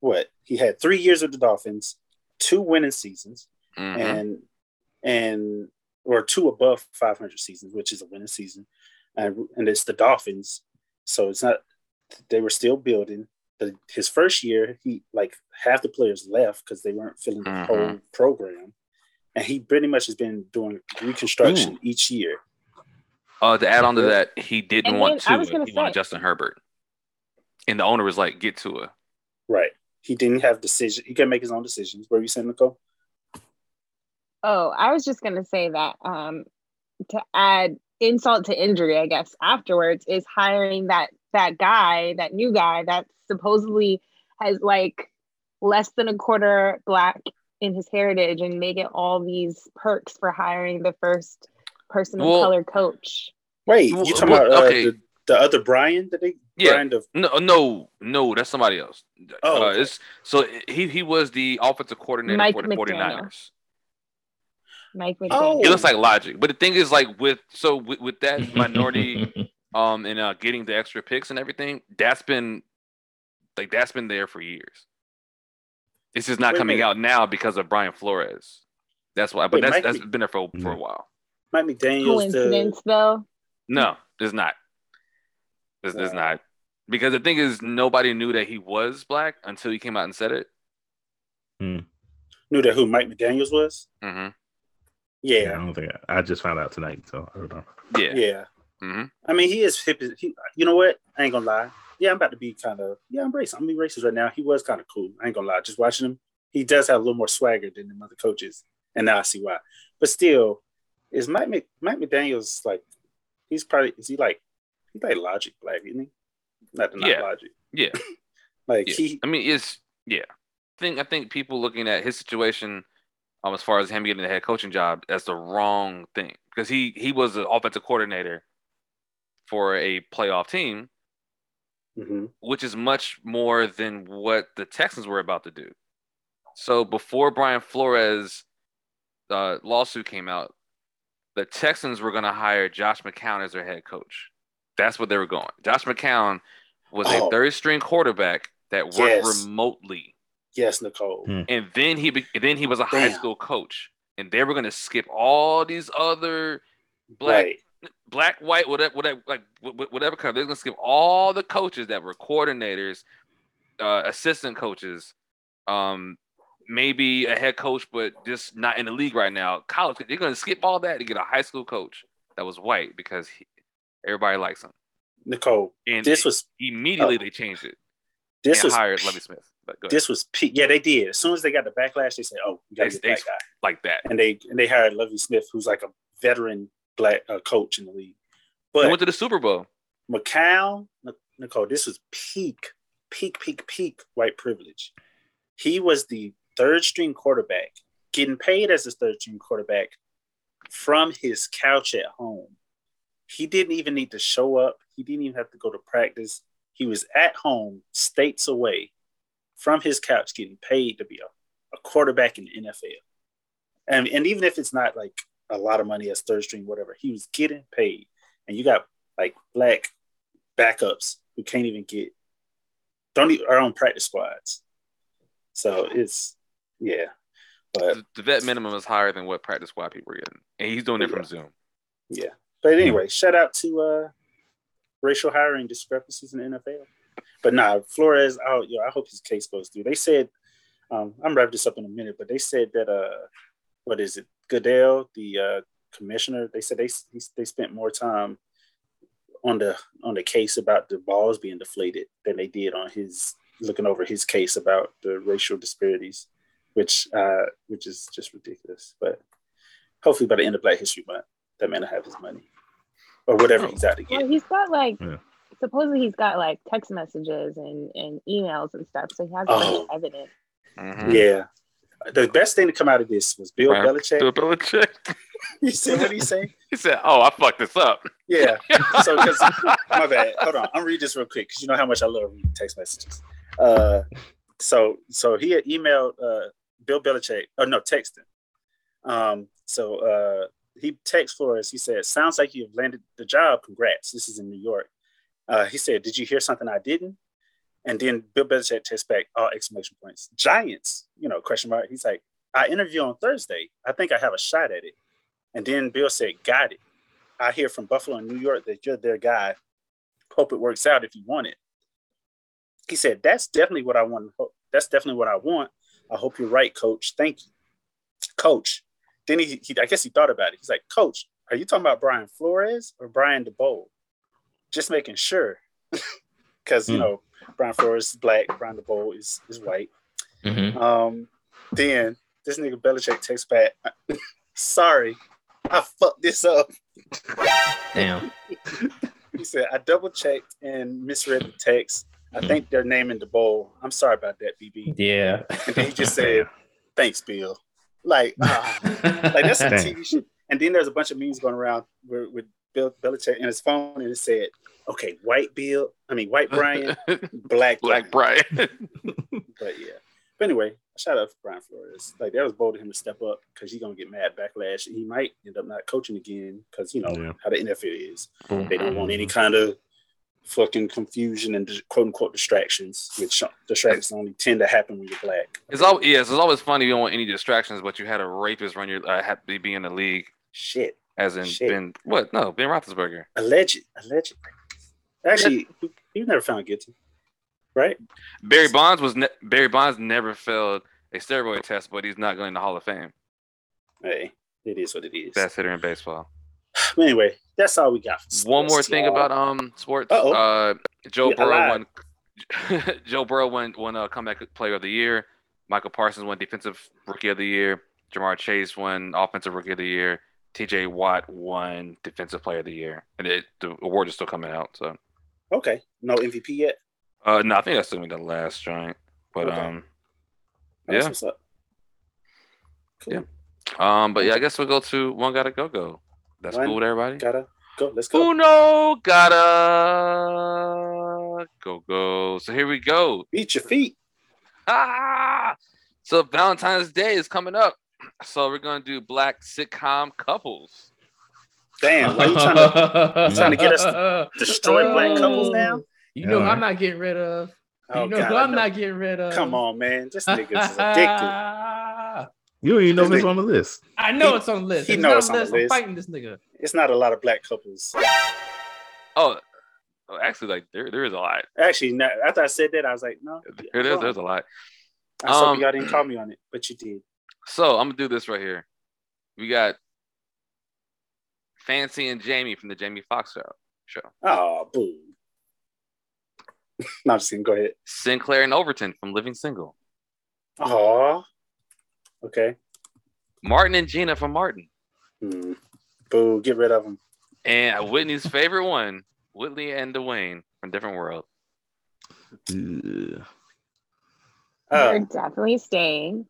what? He had three years with the Dolphins, two winning seasons, Mhm. and and or two above 500 seasons, which is a winning season, and and it's the Dolphins, so it's not. They were still building. The, his first year, he like half the players left because they weren't filling the Mhm. whole program, and he pretty much has been doing reconstruction each year. Uh, to add on to that, he didn't And want then I Tua. was gonna He wanted Justin Herbert, and the owner was like, "Get Tua." Right. He didn't have decision. He can make his own decisions. Where you saying, Nicole? Oh, I was just gonna say that um to add insult to injury, I guess, afterwards is hiring that that guy, that new guy that supposedly has like less than a quarter black in his heritage and making all these perks for hiring the first person of Well- color coach. Wait, you talking well, about uh, okay. the, the other Brian that they Yeah. Brian the No, no, no, that's somebody else. Oh, Uh, okay. it's so he he was the offensive coordinator Mike for the McDaniel. 49ers. Mike Oh. McDaniel. He looks like logic, but the thing is, like with so with, with that minority, um, and uh, getting the extra picks and everything, that's been like that's been there for years. It's just not Wait coming minute. out now because of Brian Flores. That's why, but Wait, that's Mike that's Mc- been there for for a Mhm. while. Mike McDaniel's the coincidence though. No, it's not. It's, it's not because the thing is, nobody knew that he was black until he came out and said it. knew that who Mike McDaniel's was. hmm Yeah, I don't think I, I just found out tonight, so I don't know. Yeah. yeah. Hmm I mean, he is hip. He, you know what? I ain't gonna lie. Yeah, I'm about to be kind of yeah. I'm racist. I'm being racist right now. He was kind of cool. I ain't gonna lie. Just watching him, he does have a little more swagger than the other coaches, and now I see why. But still, is Mike Mc, Mike McDaniel's like? He's probably is he like? He's like Logic Black, isn't he? Not the not Yeah. Logic. Yeah. Like Yeah. he. I mean, it's yeah. I think I think people looking at his situation, um, as far as him getting the head coaching job, that's the wrong thing because he he was an offensive coordinator for a playoff team, mhm. which is much more than what the Texans were about to do. So before Brian Flores' uh, lawsuit came out, the Texans were going to hire Josh McCown as their head coach. That's what they were going. Josh McCown was a Oh. third string quarterback that worked Yes. remotely, Yes, Nicole. Hmm. and then he be- then he was a high school coach, and they were going to skip all these other black Right. Black, white, whatever, whatever, like wh- wh- whatever color. They're gonna skip all the coaches that were coordinators, uh, assistant coaches, um, maybe a head coach, but just not in the league right now. College, they're gonna skip all that to get a high school coach that was white because he, everybody likes him. Nicole. And This was immediately oh. they changed it this was hired Lovie Smith. But this was peak. Yeah, they did. As soon as they got the backlash, they said, "Oh, we got to get that guy." like that. and they and they hired Lovie Smith, who's like a veteran black uh, coach in the league. They But went to the Super Bowl. McCown, Nicole, this was peak, peak, peak, peak white privilege. He was the third string quarterback, getting paid as a third string quarterback from his couch at home. He didn't even need to show up. He didn't even have to go to practice. He was at home, states away, from his couch, getting paid to be a, a quarterback in the NFL. And, and even if it's not like a lot of money as third string, whatever, he was getting paid. And you got like black backups who can't even get don't even are on practice squads. So it's Yeah, but The, the vet minimum is higher than what practice squad people are getting, and he's doing it from Yeah. Zoom. yeah. But anyway, shout out to uh racial hiring discrepancies in the NFL. But nah, Flores out. Yo, I hope his case goes through. They said, um, I'm wrapping this up in a minute, but they said that uh, what is it? Goodell, the uh, commissioner, they said they they spent more time on the on the case about the balls being deflated than they did on his looking over his case about the racial disparities, which uh, which is just ridiculous. But hopefully, by the end of Black History Month, that man will have his money or whatever he's out to get. Well, he's got like Yeah. supposedly he's got like text messages and, and emails and stuff, so he has Oh. like evidence. Mhm. Yeah. The best thing to come out of this was Bill Right. Belichick. Bill Belichick. You see what he say? He said, "Oh, I fucked this up." Yeah. So, because my bad. Hold on. I'm read this real quick because you know how much I love reading text messages. Uh, so, so he had emailed uh, Bill Belichick. Oh no, texted. Um, so uh, he texted for us. He said, "Sounds like you've landed the job. Congrats. This is in New York." Uh, he said, "Did you hear something I didn't?" And then Bill Belichick texts back all exclamation points. Giants, you know, question mark. He's like, "I interview on Thursday. I think I have a shot at it." And then Bill said, "Got it." I hear from Buffalo and New York that you're their guy. Hope it works out if you want it. He said, That's definitely what I want. That's definitely what I want. I hope you're right, coach. Thank you. Coach. Then he, he I guess he thought about it. He's like, Coach, are you talking about Brian Flores or Brian Daboll? Just making sure. Because, you Hmm. know, Brian Flores is black, Brian Daboll is, is white. Mhm. Um, then this nigga Belichick texts back, sorry, I fucked this up. Damn. He said, I double checked and misread the text. I think they're naming Daboll. I'm sorry about that, BB. Yeah. And then he just said, Thanks, Bill. Like, ah, like that's some TV shit. And then there's a bunch of memes going around with, with Bill Belichick in his phone, and it said, Okay, white Bill, I mean, white Brian, black Black Brian. But yeah. But anyway, shout out to Brian Flores. Like that was bold of him to step up because he's gonna get mad backlash. He might end up not coaching again because you know Yeah. how the NFL is. They don't want any kind of fucking confusion and quote unquote distractions, which distractions only tend to happen when you're black. It's always yes, it's always funny. You don't want any distractions, but you had a rapist run your uh, have be in the league, Shit. As in Shit. Ben. What? No, Ben Roethlisberger. Alleged. Alleged. Actually, he, was never found guilty. Right? Barry Bonds was ne- Barry Bonds never failed a steroid test, but he's not going to Hall of Fame. Hey, it is what it is. Best hitter in baseball. Anyway, that's all we got. For One more thing y'all. about um sports. Uh-oh. Uh, Joe Burrow alive. won. Joe Burrow won won uh, comeback player of the year. Micah Parsons won defensive rookie of the year. Ja'Marr Chase won offensive rookie of the year. T.J. Watt won defensive player of the year, and it, the award is still coming out. So, Okay. No MVP yet. uh, no, I think that's gonna be the last joint. But Okay. um, That's yeah, what's up. Cool. Yeah. um, but yeah, I guess we'll go to one gotta go go. That's One cool with everybody. Gotta go. Let's go. Uno gotta go go. So here we go. Beat your feet. Ah! So Valentine's Day is coming up. So we're gonna do black sitcom couples. Damn, why you trying to you trying to get us to destroy black couples now? You know, Yeah. I'm not getting rid of. Oh, you know, God, who I I'm know. not getting rid of. Come on, man. This nigga's is addicted. You don't even know if it's on the list. I know He- it's on the list. he If it's know not it's on the I'm list. fighting this nigga. It's not a lot of black couples. Oh, oh, actually, like there, there is a lot. Actually, no, after I said that, I was like, no. There, there's, there's a lot. I was hoping Um, y'all didn't call me on it, but you did. So I'm gonna do this right here. We got Fancy and Jamie from the Jamie Foxx show. Show. Oh, boo. Not I'm just kidding. Go ahead. Sinclair and Overton from Living Single. Oh, okay. Martin and Gina from Martin. Hmm. Boo. Get rid of them. And Whitney's favorite one, Whitley and Dwayne from Different World. Ugh. Uh, They're definitely staying.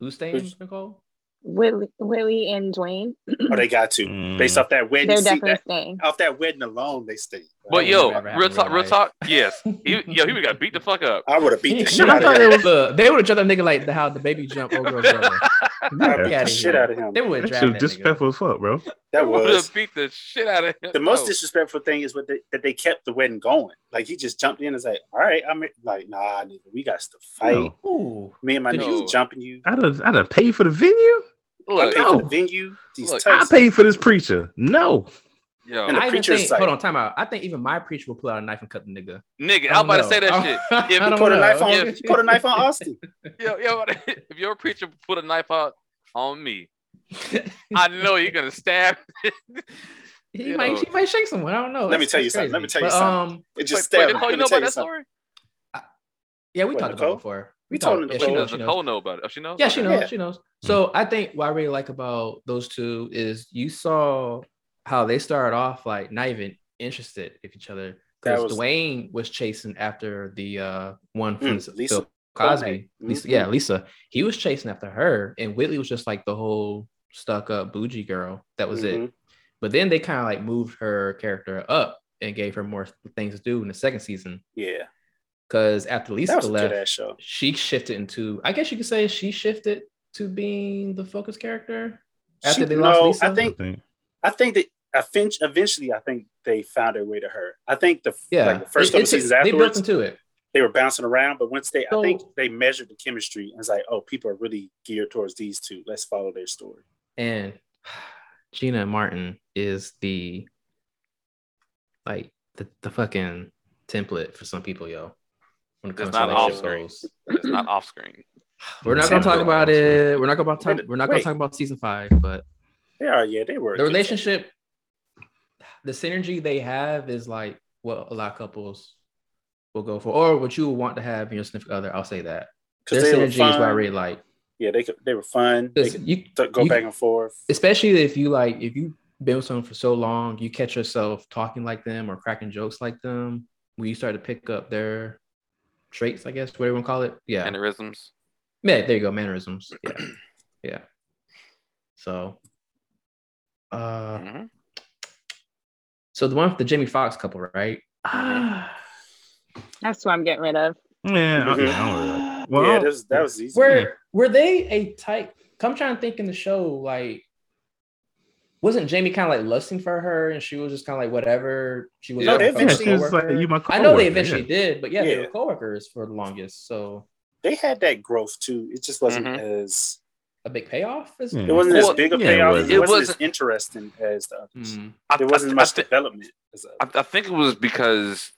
Who's staying, Nicole? Willie, Willie and Dwayne. oh, they got to. Mm. Based off that wedding, They're definitely that, staying. off that wedding alone, they stay. But would yo, real talk, real real talk. Yes, he, yo, he would got beat the fuck up. I would have beat the shit out of him. was they would have tried that nigga like the, how the baby jump over brother. I Yeah. beat Get the shit out of him. They would That draft shit that was nigga. disrespectful as fuck, bro. That That Would was have beat the shit out of him. the most No. disrespectful thing is what they, that they kept the wedding going. Like he just jumped in and was like, "All right, I'm like, nah, nigga, we got to fight. No. Me and my No. niggas jumping you. I done, I done paid for the venue. I Look, paid for no. the venue. These Look, I Turks. paid for this preacher. No. yo, And the I even preacher's think, like- hold on, time out. I think even my preacher will pull out a knife and cut the nigga. nigga, I I'm about to say that oh, shit. If, don't Put a knife on. Yeah. You put a knife on Austin. yo, yo, if your preacher put a knife out on me, I know you're gonna stab. he You might know. he might shake someone. I don't know. Let me tell you that's something. Let me tell you But, something. Um, It just Wait, wait, stabbed. Nicole, you know tell about you that something. story? yeah, we What, talked Nicole? about it before. We talked- told yeah, Nicole. she knows. Does She knows. Nicole know about it? Oh, she knows. Yeah, she knows. Yeah. She knows. So I think what I really like about those two is you saw how they started off like not even interested in each other because Dwayne was chasing after the uh one from Mm, Lisa Phil Cosby. Bonet. Lisa, Mhm. yeah, Lisa. He was chasing after her, and Whitley was just like the whole stuck up bougie girl. That was it. Mhm. But then they kind of like moved her character up and gave her more things to do in the second season. Yeah, Because after Lisa that left, show. she shifted into I guess you could say she shifted to being the focus character after She- they lost no, Lisa. I think I think that eventually, eventually, I think they found their way to her. I think the yeah, like the first It- couple it's- seasons they built into it. They were bouncing around. But once they, I think they measured the chemistry and it's like, oh, people are really geared towards these two. Let's follow their story. And Gina Martin is the like the, the fucking template for some people, yo. When it It's comes not to off screen. It's not off screen. We're not gonna talk about it. We're not gonna talk. We're not gonna wait. talk about season five, but They are, yeah, they were. the relationship, the synergy they have is like what a lot of couples will go for, or what you would want to have in your significant other. I'll say that. Their because they synergy is what I really like. Yeah, they could, they were fun. They 'Cause could you- t- go you- back and forth. especially if you like if you've been with someone for so long, you catch yourself talking like them or cracking jokes like them. When you start to pick up their traits, I guess, whatever you want to call it. Yeah. Mannerisms. Yeah, there you go, mannerisms. Yeah. yeah. So uh Mhm. so the one with the Jamie Foxx couple, right? That's what I'm getting rid of. Yeah, Mhm. okay, I don't really- well, yeah, that was, that was easy. Were were they a type? Come trying to think in the show, like wasn't Jamie kind of like lusting for her, and she was just kind of like whatever she was. Yeah. like No, they eventually- she was like, "You my I know they eventually yeah. did, but yeah, they were coworkers for the longest. So They had that growth too. It just wasn't Mhm. as a big payoff. Is Yeah. it wasn't Well, as big a yeah, it payoff. wasn't. It It wasn't, wasn't- as interesting as the others. Mm. I, There wasn't I, much I, thi- development. As I. I think it was because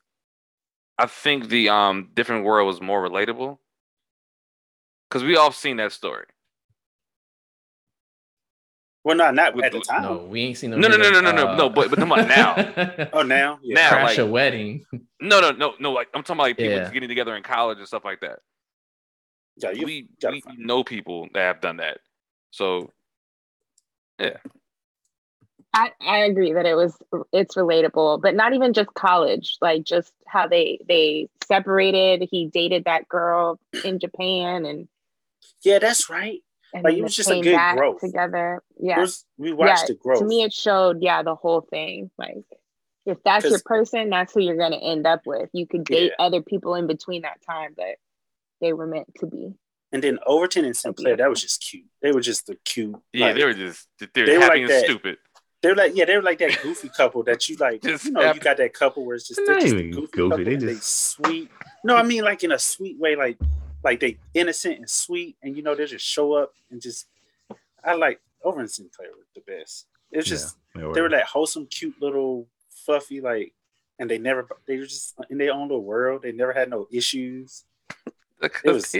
I think the um different world was more relatable. Cause we all seen that story. well, not not With- at the time. No, we ain't seen No, no, no, no, no, no, no, but- but come on, now. Oh, now, yeah. Now, crash like- a wedding. No, no, no, no. Like I'm talking about like people Yeah. getting together in college and stuff like that. yeah, you we we know people that have done that. So I, I agree that it was it's relatable, but not even just college, like just how they they separated. He dated that girl in Japan and yeah, that's right. and Like, it was just a came good growth. together. It Yeah. was- we watched yeah, the growth. To me it showed, yeah, the whole thing. Like if that's your person, that's who you're gonna end up with. You could date Yeah. other people in between that time, but they were meant to be. and then Overton and Sinclair, that was just cute. They were just the cute. yeah, like- they were just they were they were happy like and that. stupid. They were like, yeah, they're like that goofy couple that you like. Just you know, you got that couple where it's just, They're they're just goofy, goofy, they and they just- sweet. No, I mean like in a sweet way, like like they innocent and sweet, and you know they just show up and just. I like Over and Sinclair were the best. It's was just they they were that wholesome, cute little fluffy like, and they never they were just in their own little world. They never had no issues. Was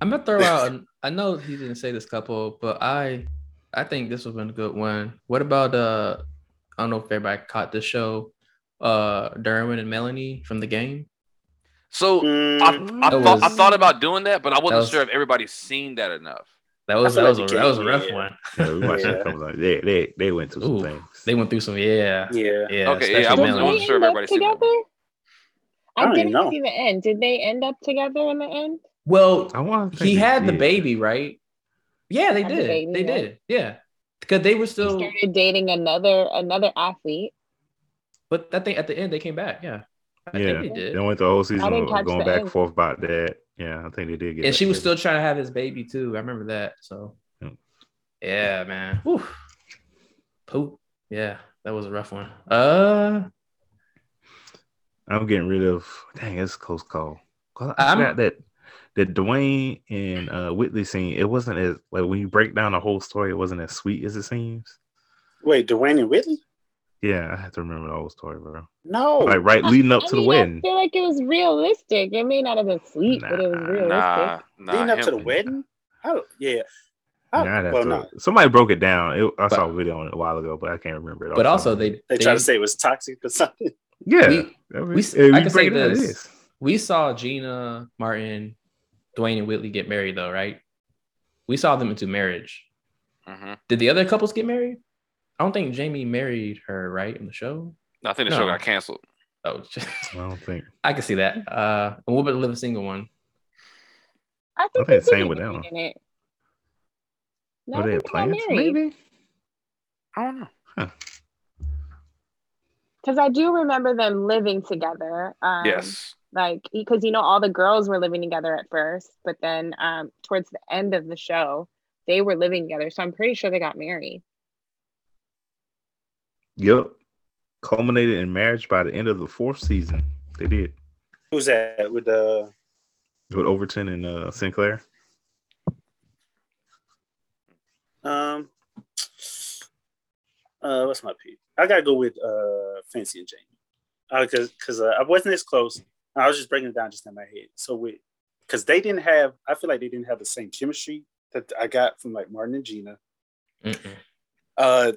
I'm gonna throw out. I know he didn't say this couple, but I, I think this would have been a good one. What about uh? I don't know if everybody caught this show. Uh, Derwin and Melanie from the game. So Mm, I, I That thought I thought about doing that, but I wasn't was- sure if everybody's seen that enough. That was that was like a, that was a rough yeah. one. Yeah, we watched Yeah. that couple. Like, they they they went through some things. they went through some. Yeah, yeah. yeah. Okay, yeah, I especially wasn't- I Melanie. wasn't sure if end up everybody's seen that. together? I I, didn't know. see the end. Did they end up together in the end? Well, I want. he had the baby, right? Yeah, they did. baby, they yeah. did. Yeah, because they were He still. started dating another another athlete. But I think at the end they came back. Yeah, I Yeah, think they did. they went the whole season didn't of catch going back and forth about that. Yeah, I think they did get. and she was together. still trying to have his baby too. I remember that. So, Yeah. yeah, man. Whew. Poop. Yeah, that was a rough one. Uh, I'm getting rid of. Dang, it's a close call. I I'm- forgot that that Dwayne and uh, Whitley scene. It wasn't as like when you break down the whole story. It wasn't as sweet as it seems. Wait, Dwayne and Whitley? Yeah, I have to remember the whole story, bro. No. Like right leading up I to the mean, wedding. I feel like it was realistic. It may not have been sweet, but it was realistic. Nah, nah. Leading up to the wedding? Oh yeah. Yeah, I'd well, to- Somebody broke it down. It, I saw a video on it a while ago, but I can't remember it. but off also the top of my they They try to say it was toxic or something. Yeah. we, I mean, we, I can say break it down, this. We saw Gina, Martin, Dwayne, and Whitley get married, though, right? We saw them into marriage. Mhm. Did the other couples get married? I don't think Jamie married her, right, in the show. I think the show got canceled. Oh, I don't think. I can see that. Uh, and what about the live a single one? I I think, think same with get that one. it. No, Were they think had they plans? married. Maybe. I don't know. Because I do remember them living together. Um, yes. Like, because you know, all the girls were living together at first, but then um, towards the end of the show, they were living together. So I'm pretty sure they got married. Yep. Culminated in marriage by the end of the fourth season. They did Who's that with the? with Overton and uh, Sinclair. Um, uh, what's my pick? I gotta go with uh, Fancy and Jamie, because because uh, I wasn't as close. I was just breaking it down just in my head. So with because they didn't have, I feel like they didn't have the same chemistry that I got from like Martin and Gina, Mm-mm. uh,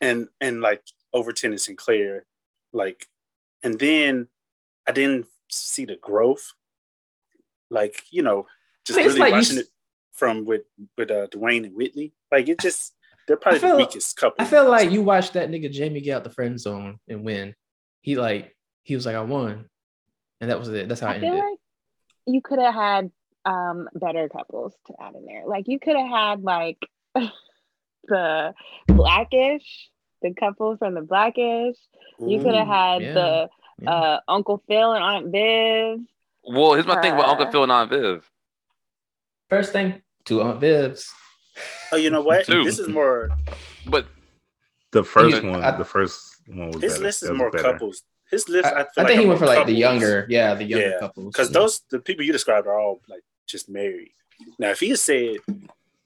and and like Overton and Sinclair, like, and then I didn't see the growth, like you know, just I mean, it's really like watching s- it from with with uh, Dwayne and Whitley. Like it just they're probably feel- the weakest couple. I feel like you watched that nigga Jamie get out the friend zone and win. He like he was like I won, and that was it. That's how I it feel ended. like you could have had um, better couples to add in there. Like, you could have had like the Blackish, the couple from the Blackish. You could have had yeah, the uh, Uncle Phil and Aunt Viv. Well, here's my thing about Uncle Uh, Phil and Aunt Viv. First thing, two Aunt Vivs. Oh, you know what? Two. This is more. But The first Yeah, one, I- the first one was His better. list is more better. couples. His list, I, I, feel I like think he went for more like the younger, yeah, the younger Yeah, couples. Because those the people you described are all like just married. Now, if he had said, you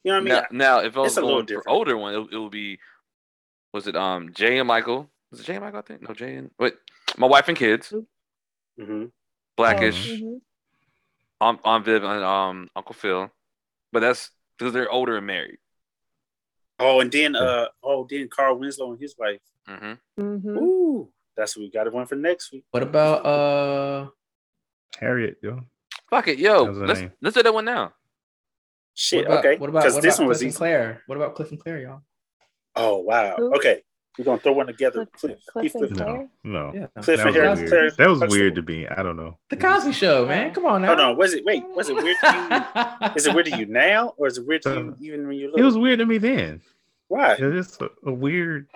know what I mean? now, now, if I was it's a little going for older one, it, it would be was it um Jay and Michael? Was it Jay and Michael? I think no Jay and wait, my wife and kids, Mm-hmm. Blackish, Mhm. Aunt, Aunt Viv and um Uncle Phil, but that's because they're older and married. Oh, and then uh oh, then Carl Winslow and his wife. Mm-hmm. Mhm. Ooh, that's what we got one for next week. What about uh Harriet, yo. Fuck it, yo, That was her let's name. let's do that one now. Shit, what about, okay. What about what this about one was Cliff and easy. Claire? What about Cliff and Claire, y'all? Oh wow. Who? Okay, we're gonna throw one together. Cliff, Cliff Cliff, and Cliff, Claire? No, Yeah. Cliff that and was Harry. weird. Claire That was Huxtable. weird to me. I don't know. The Cosby Show, man. Come on now. Hold on. Was it? Wait. Was it weird to you? is it weird to you now, or is it weird to you even when you look? It was weird to me then. Why? It was just a, a weird.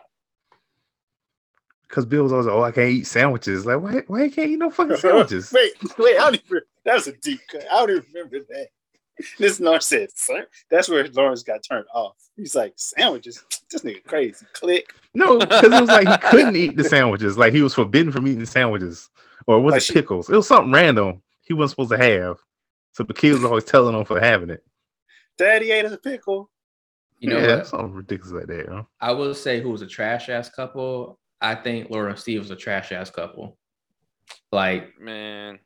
Because Bill was always like, "Oh, I can't eat sandwiches." Like, why? Why you can't eat no fucking sandwiches? wait, wait. I don't even. That was a deep cut. I don't even remember that. This Lawrence said, "Son." That's where Lawrence got turned off. He's like, "Sandwiches? This nigga crazy." Click. No, because it was like he couldn't eat the sandwiches. Like he was forbidden from eating sandwiches, or was Like it she- pickles? It was something random he wasn't supposed to have. So the kids were always telling him for having it. Daddy ate a pickle. You know yeah, what? something ridiculous like that. Huh? I will say who was a trash ass couple. I think Laura and Steve was a trash ass couple. Like Man,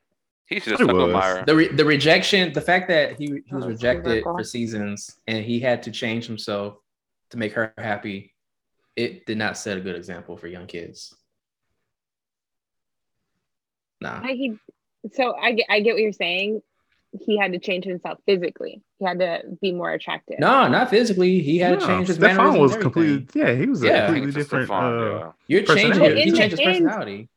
he should have It stuck with was. Myra. the re- the rejection, the fact that he he was rejected for seasons and he had to change himself to make her happy. It did not set a good example for young kids. Nah. Like he, so I I get what you're saying. He had to change himself physically. He had to be more attractive. No, not physically. He had to change his Stefan mannerisms was and everything. completely. Yeah, he was a Yeah. I think completely different. Stefan, uh, yeah. You're changing personality. it. He changed his end- personality.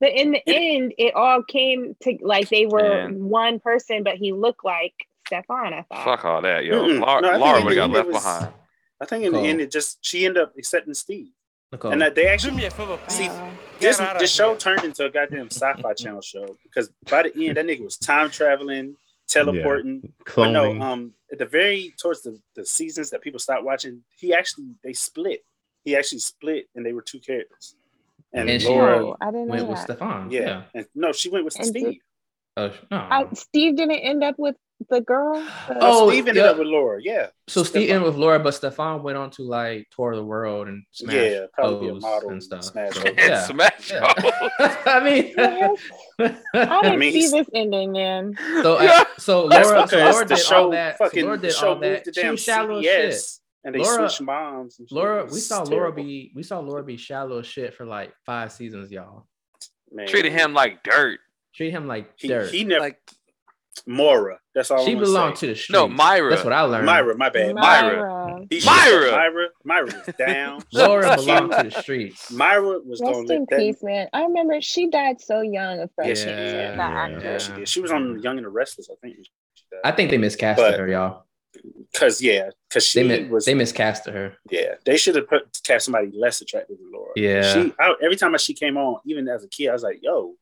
But in the end, it all came to like they were Man. one person, but he looked like Stefan. I thought. Fuck all that, yo. Mm-mm. Laura, No, I think Laura would have got left was- behind. I think in Nicole. the end, it just she ended up accepting Steve, Nicole. and that they actually see this. This show turned into a goddamn sci-fi channel show because by the end, that nigga was time traveling, teleporting. But no, um, at the very towards the, the seasons that people stopped watching, he actually they split. he actually split, and they were two characters. And, And she Laura, Oh, I didn't know went with. Stefan. yeah. Yeah. and no, she went with And did- Steve. Oh, no. I, Steve didn't end up with the girl. the- Oh, Steve ended yeah. up with Laura. Yeah, So Steve Stefan. ended with Laura, but Stefan went on to like tour the world and smash Yeah, probably a model and and stuff. smash So, hoes. yeah. Smash Yeah. I mean, I didn't mean, see this ending, man. so I, so Laura, so because Laura the did show all that. So fucking Laura the did show all that. to She damn was shallow as shit. And they Laura- switched moms. And. Laura, we was saw Laura be we saw Laura be shallow shit for like five seasons, y'all. Man. Treated him like dirt. Treat him like He, dirt. he never Like Mora. That's all. she belonged to the streets. No, Myra. That's what I learned. Myra. My bad. Myra. He Myra. Myra. Myra was down. Laura belonged to the streets. Myra was Rest going to in that. peace, man. I remember she died so young of Yeah, breast she cancer. Yeah, actress. Yeah, she did. She was on Young and the Restless, I think. I think they miscasted But- her, y'all. Because yeah, because she They was. they miscasted her. yeah, they should have put cast somebody less attractive than Laura. Yeah. She I, every time she came on, even as a kid, I was like, "Yo,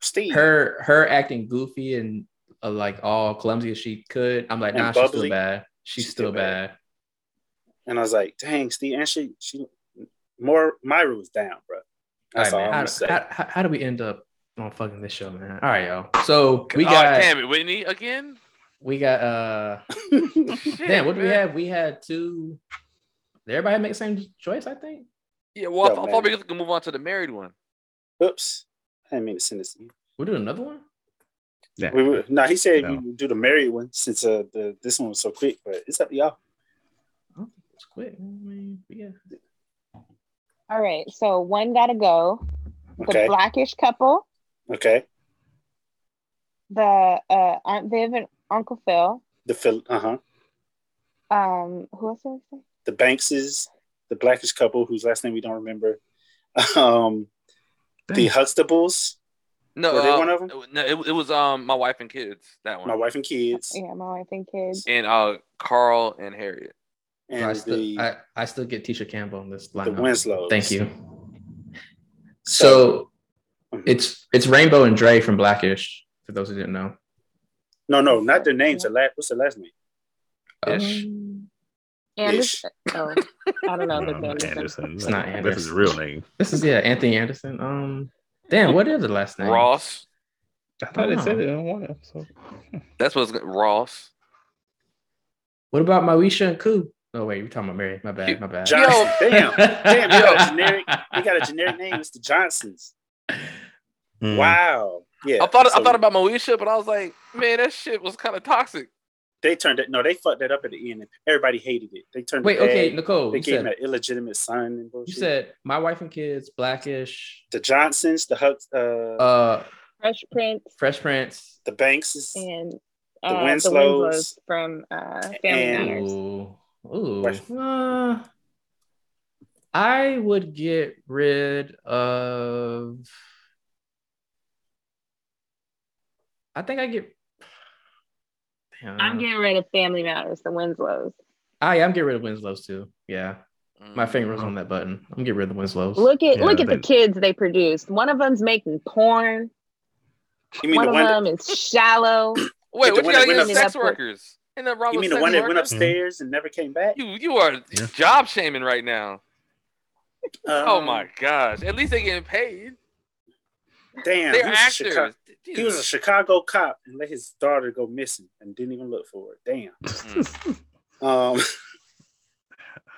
Steve." Her her acting goofy and uh, like all clumsy as she could. I'm like, And nah, she's still bad. She's, She's still still bad. bad. And I was like, "Dang, Steve!" And she she more Myra was down, bro. That's all all, right, I'm man. gonna. How, how, how do we end up on fucking this show, man? All right, y'all. So we oh, got damn it, Whitney again. we got uh Shit, damn. What do we have? We had two. Did everybody make the same choice? I think. Yeah, well, I, Yo, thought- I thought man. we could move on to the married one. Oops, I didn't mean to send this to you. We're doing another one. Yeah. We were, no, he said No. we do the married one since uh the this one was so quick, but it's up to y'all. It's quick. I mean, yeah. All right, so one gotta go. The Okay, blackish couple, okay. the uh, Aunt Viv and Uncle Phil. The Phil, uh huh. Um, who else did I say? The Bankses, the Blackish couple whose last name we don't remember. Um, the Huxtables, No, Were they uh, one of 'em? No, it, it was um my wife and kids. That one. my wife and kids, Yeah, my wife and kids. and uh Carl and Harriet. And I still the I, I still get Tisha Campbell in this lineup. Winslows. Thank you. So- So it's it's Rainbow and Dre from Blackish. For those who didn't know. no, no, not their names. The last, what's the last name? Ish. Um, Ish. Anderson. Oh, I don't know if No, it's not Anderson. Anderson. It's not That's his Anderson. real name. This is yeah, Anthony Anderson. Um, damn, what is the last name? Ross. I thought they said it in one episode. That's what's Ross. What about Moesha and Koo? Oh wait, you're talking about Mary. My bad. My bad. Johnson. Damn, damn. You got a generic. You got a generic name. It's the Johnsons. Mm. Wow. Yeah. I thought I thought about Moesha, but I was like, man, that shit was kind of toxic. They turned it. No, they fucked that up at the end. and Everybody hated it. They turned. Wait, it okay, bad. Nicole. They You gave him said, an illegitimate son and bullshit. you said my wife and kids, Blackish, the Johnsons, the Hux, uh, uh, Fresh Prince Fresh Prince. the Bankses, and The uh, the Winslows. Winslows from uh, Family And- Matters. Ooh, ooh. Uh, I would get rid of. I think I get. Damn. I'm getting rid of Family Matters, the Winslows. Ah, I'm getting rid of Winslows too. Yeah, my Mm. finger was on that button. I'm getting rid of the Winslows. Look at Yeah, look at the kids they produced. One of them's making porn. You mean One the of one? them That, is shallow. Wait, what you one got against up- sex workers? Ain't nothing wrong you with mean the one that went workers? upstairs and never came back? You you are Yeah. job shaming right now. oh Um, my gosh! At least they're getting paid. Damn, They're he was, a actors. Chicago, he was a Chicago cop and let his daughter go missing and didn't even look for it. Damn. Mm. Um,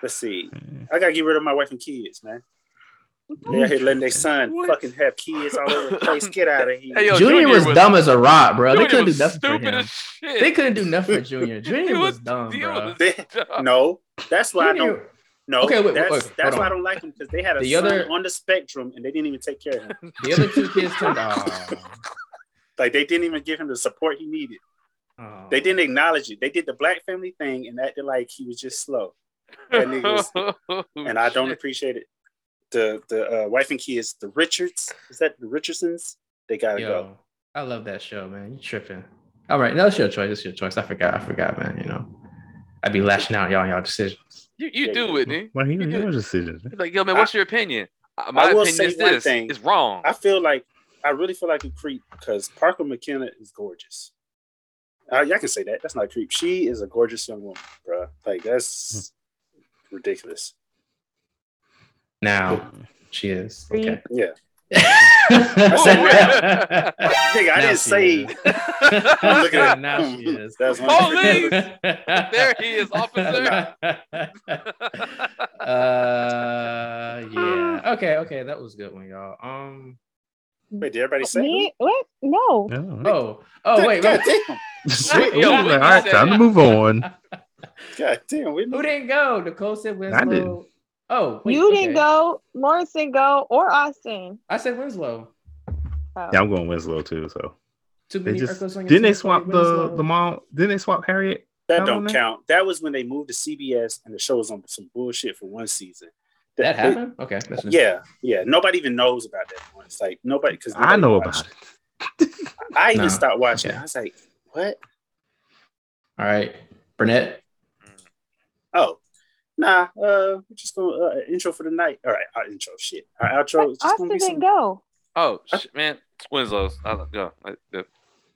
let's see. I gotta get rid of my wife and kids, man. They out here letting their son What? fucking have kids all over the place. Get out of here. Hey, yo, Junior, was, dumb as a rock, bro. They couldn't do nothing for stupid him. as shit. They couldn't do nothing for Junior. Junior was, was- dumb, bro. was They- no, that's why I don't. Junior, No, Okay, wait, wait, that's, wait, hold that's why I don't like them because they had a The son other- on the spectrum and they didn't even take care of him. the other two kids turned. Oh, Like they didn't even give him the support he needed. oh. They didn't acknowledge it. They did the black family thing and acted like he was just slow. That nigga was- and I don't appreciate it. The the uh, wife and kids, the Richards, is that the Richardsons? They gotta Yo, go. I love that show, man. You tripping? All right, no, it's your choice. It's your choice. I forgot. I forgot, man. You know, I'd be lashing out y'all y'all decisions. You you do, Whitney. Well, he You your do. decisions. Like, yo, man, what's your opinion? Uh, My I will opinion say is one this. thing. It's wrong. I feel like I really feel like a creep because Parker McKenna is gorgeous. Uh, y'all can say that. That's not a creep. She is a gorgeous young woman, bro. Like that's ridiculous. Now she is. Okay. Yeah. I said now. Nigga, I didn't say. I'm looking at now she is. That's one. Police! there he is, officer. uh yeah. Okay, okay, that was a good one, y'all. Um Wait, did everybody say? Me? What? No. oh oh wait, wait. Shit, Yo, all Whitney right, said time to move on. God damn, we Who didn't go? Nicole said Winslow. didn't. Oh, wait, you didn't go. Lawrence didn't go, or Austin. I said Winslow. Oh. Yeah, I'm going Winslow too. So Too they many just on your didn't they swap the Winslow. the mom? Didn't they swap Harriet? That don't count. That was when they moved to CBS and the show was on some bullshit for one season. That happened? Okay. That's Yeah, yeah. Nobody even knows about that one. It's like nobody because I know about it. I even No. stopped watching. Okay. I was like, what? All right. Burnett. Oh, nah. Uh, we're just gonna uh, intro for the night. All right, our intro. Shit, our outro. is just Austin gonna didn't some. go. Oh shit, man, Winslow's. I, yeah, I, yeah.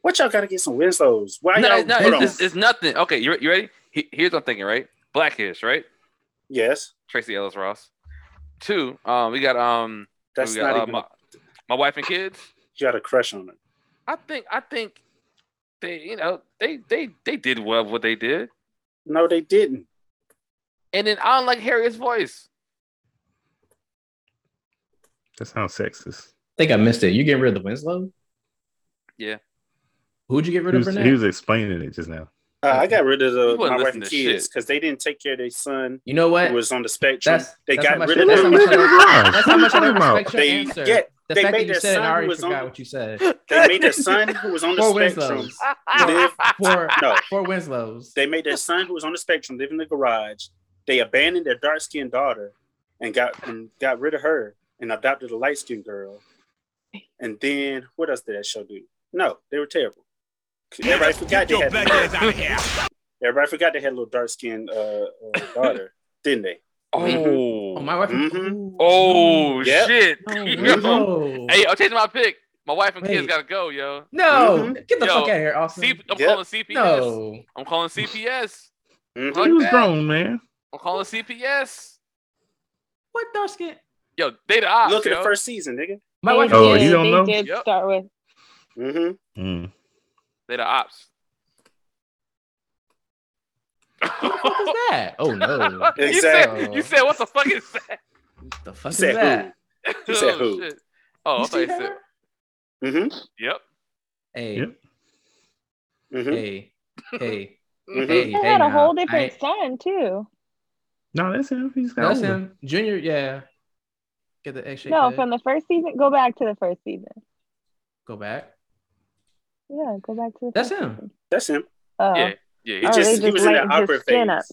What y'all gotta get some Winslows? Why No, y'all? it's, no, it's, it's, it's nothing. Okay, you, you ready? He- Here's what I'm thinking, right? Blackish, right? yes, Tracee Ellis Ross. Two, um, we got um, that's we got, not uh, even. my, my wife and kids. You got a crush on her. I think, I think they, you know, they they they did well what they did, No, they didn't. and then I don't like Harriet's voice. That sounds sexist. I think I missed it. You getting rid of the Winslow? Yeah, Who'd you get rid He of was, Burnett? he was explaining it just now. Uh, I got rid of the, my wife and kids because they didn't take care of their son you know what? who was on the spectrum. That's they that's got much, rid of that's how that. much I don't, that's how much I don't What are you respect your They answer. get- the they fact made that you their said it, son I who already was on forgot the- what you said. They made their son who was on the Four spectrum Winslows. live. Four, No, four Winslows. they made their son who was on the spectrum live in the garage. They abandoned their dark skinned daughter and got and got rid of her and adopted a light skinned girl. And then what else did that show do? No, they were terrible. Everybody forgot they had. Everybody forgot they had a little dark skinned uh, uh, daughter, didn't they? Oh, Oh, my wife. Mhm. oh Yep. shit! No, Hey, I'm changing my pick. My wife and kids gotta go, yo. No, Mhm. get the Yo, fuck out of here, Austin. C- I'm Yep. calling CPS. no, I'm calling CPS. Mhm. Fuck he was that. grown, man. I'm calling CPS. what dark skin? Yo, they the ops, Look at yo. the first season, nigga. My wife. Oh, did, you don't they know? did Yep. start with. Mm-hmm. Mm. They the ops. What the fuck is that? Oh no. you said you said what the fuck is that? What the fuck You is said that? who? You said oh, who? Shit. Oh, You I thought you said. Mm-hmm. Yep. Hey, Yep. Mm-hmm. hey, hey, Mhm. hey, They hey. had a whole I different ain't- son too. No, that's him. He's got That's older. him, Junior. Yeah. Get the X. No, head. from the first season. Go back to the first season. Go back. Yeah, go back to the. That's him. season. That's him. Oh. Yeah, yeah. He Oh, just they he was in that lightened his awkward phase. up.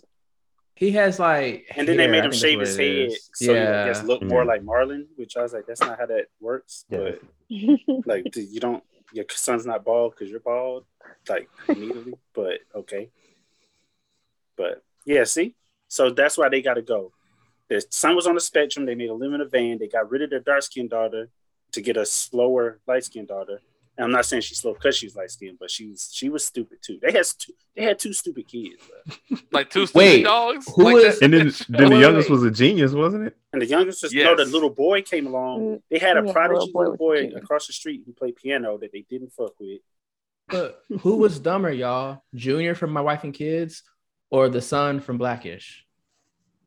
He has like, And then they made him shave his head is. so yeah. he I guess look more Yeah. like Marlon, which I was like, that's not how that works. Yeah. But like you don't your son's not bald because you're bald, like immediately. but okay. But yeah, see? So that's why they gotta go. Their son was on the spectrum, they made a limit of van, they got rid of their dark skinned daughter to get a slower light skinned daughter. And I'm not saying she's slow because she's light skinned, but she was she was stupid too. They had two they had two stupid kids. Like two stupid Wait, dogs. who like is- And then, then the youngest was a genius, wasn't it? And the youngest was no, the little boy came along. Mm, They had a yeah, prodigy little boy little boy across the street who played piano that they didn't fuck with. But who was dumber, y'all? Junior from My Wife and Kids, or the son from Blackish?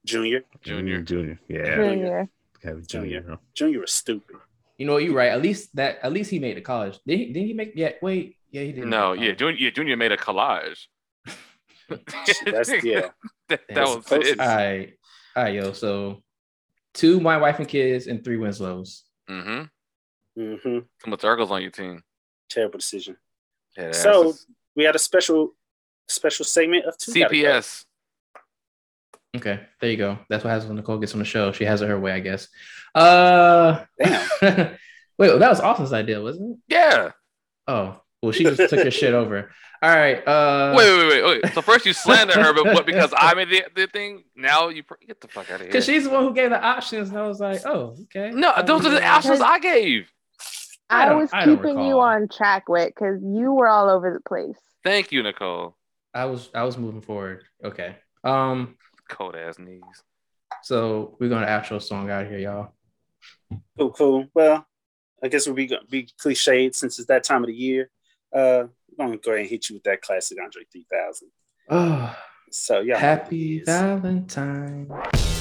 Junior, Junior. Junior. Yeah. Junior. Have Junior. Junior. bro. Junior was stupid. You know, you're right. At least that. At least he made it to college. Did he? Didn't he make? Yeah. Wait. Yeah, he didn't. No, yeah, Junior, yeah, Junior made a collage. That's yeah. that, that was close. it. All right. All right, yo. So, two My Wife and Kids and three Winslows. Mm-hmm. Mm-hmm. Too much Urkels on your team. Terrible decision. Yeah, So that's we had a special special segment of two gotta go. CPS. Okay, there you go. That's what happens when Nicole gets on the show. She has it her way, I guess. Uh, Damn. wait, that was Austin's idea, wasn't it? Yeah. Oh, well, she just took your shit over. All right. Uh, wait, wait, wait, wait. So first you slander her, but, but because I made the, the thing, now you pr- get the fuck out of here. because she's the one who gave the options, and I was like, oh, okay. no, those are the Um, options I gave. I I, was I keeping you on track with because you were all over the place. Thank you, Nicole. I was I was moving forward. Okay. Um. Cold ass knees. So we're gonna outro song out here, y'all. Cool, cool. Well, I guess we'll be be cliched since it's that time of the year. Uh, I'm gonna go ahead and hit you with that classic Andre 3000. Oh, So yeah, happy Valentine.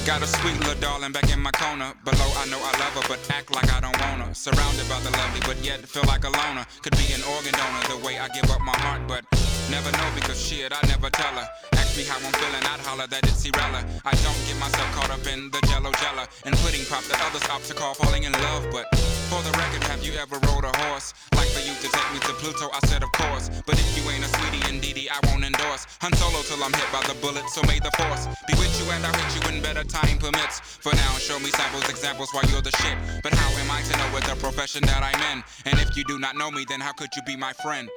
Got a sweet little darling back in my corner. Below, I know I love her, but act like I don't want her. Surrounded by the lovely, but yet feel like a loner. Could be an organ donor the way I give up my heart, but never know because shit, I never tell her. Ask me how I'm feeling, I'd holler that it's Cirella. I don't get myself caught up in the jello jella and pudding pop that others opt to call falling in love, but for the record, have you ever rode a horse? Like for you to take me to Pluto, I said of course. But if you ain't a sweetie indeedy, I won't endorse. Han Solo till I'm hit by the bullet, so may the force be with you and I hit you when better time permits. For now, show me samples, examples why you're the shit. But how am I to know what the profession that I'm in? And if you do not know me, then how could you be my friend?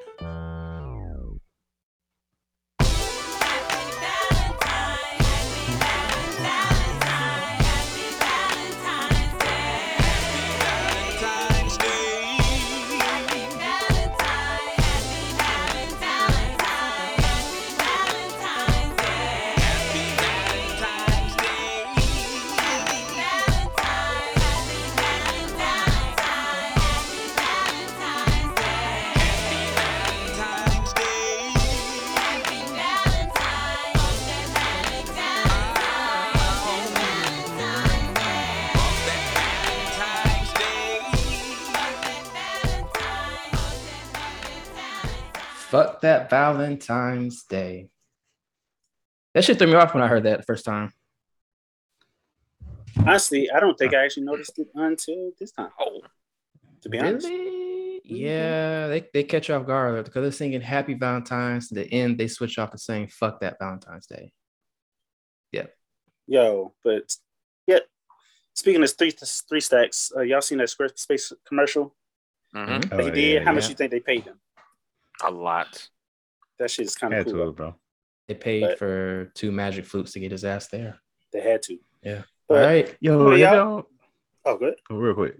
Fuck that Valentine's Day. That shit threw me off when I heard that the first time. honestly, I don't think I actually noticed it until this time. Oh, to be honest, Yeah, they, they catch you off guard because they're singing Happy Valentine's. At the end, they switch off to saying "Fuck that Valentine's Day." Yep. yo, but yeah. Speaking of three three stacks, uh, y'all seen that Squarespace commercial Mhm. that he Oh, did? yeah, How much yeah. you think they paid him? A lot. That shit is kind of cool. to, though. bro. They paid But- for two magic flutes to get his ass there. They had to. Yeah. But- All right. Yo, Well, you y'all- know, Oh, good. real quick,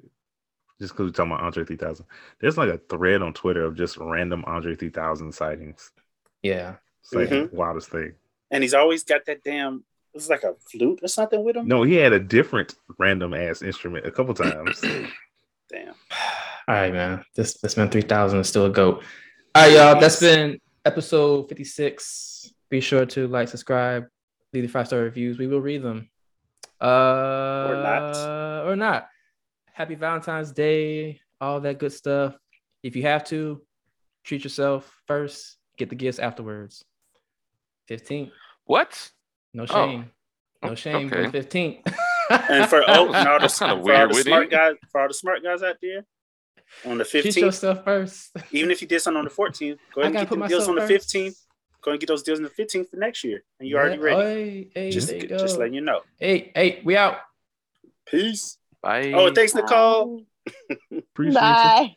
just because we're talking about Andre 3000, there's like a thread on Twitter of just random Andre 3000 sightings. Yeah. It's like Mhm. the wildest thing. And he's always got that damn. It's like a flute or something with him. No, he had a different random ass instrument a couple times. Damn. All right, man. This this man three thousand is still a goat. All right, y'all. That's been episode fifty six. Be sure to like, subscribe, leave the five star reviews. We will read them. Uh, or not. Or not. Happy Valentine's Day. All that good stuff. If you have to, treat yourself first. Get the gifts afterwards. Fifteenth. What? No Oh. shame. No Oh, shame. okay. Fifteenth. And for oh, and all the, That's kinda for all weird, the Whitney. smart guys, for all the smart guys out there, on the treat fifteenth, yourself first. even if you did something on the fourteenth, go ahead and get put them deals on the first. fifteenth. Go and get those deals on the fifteenth for next year, and you Yeah, already ready. Hey, hey, just, there you just letting you know. Hey, hey, we out. Peace. Bye. Oh, thanks, Nicole. Appreciate you. Bye.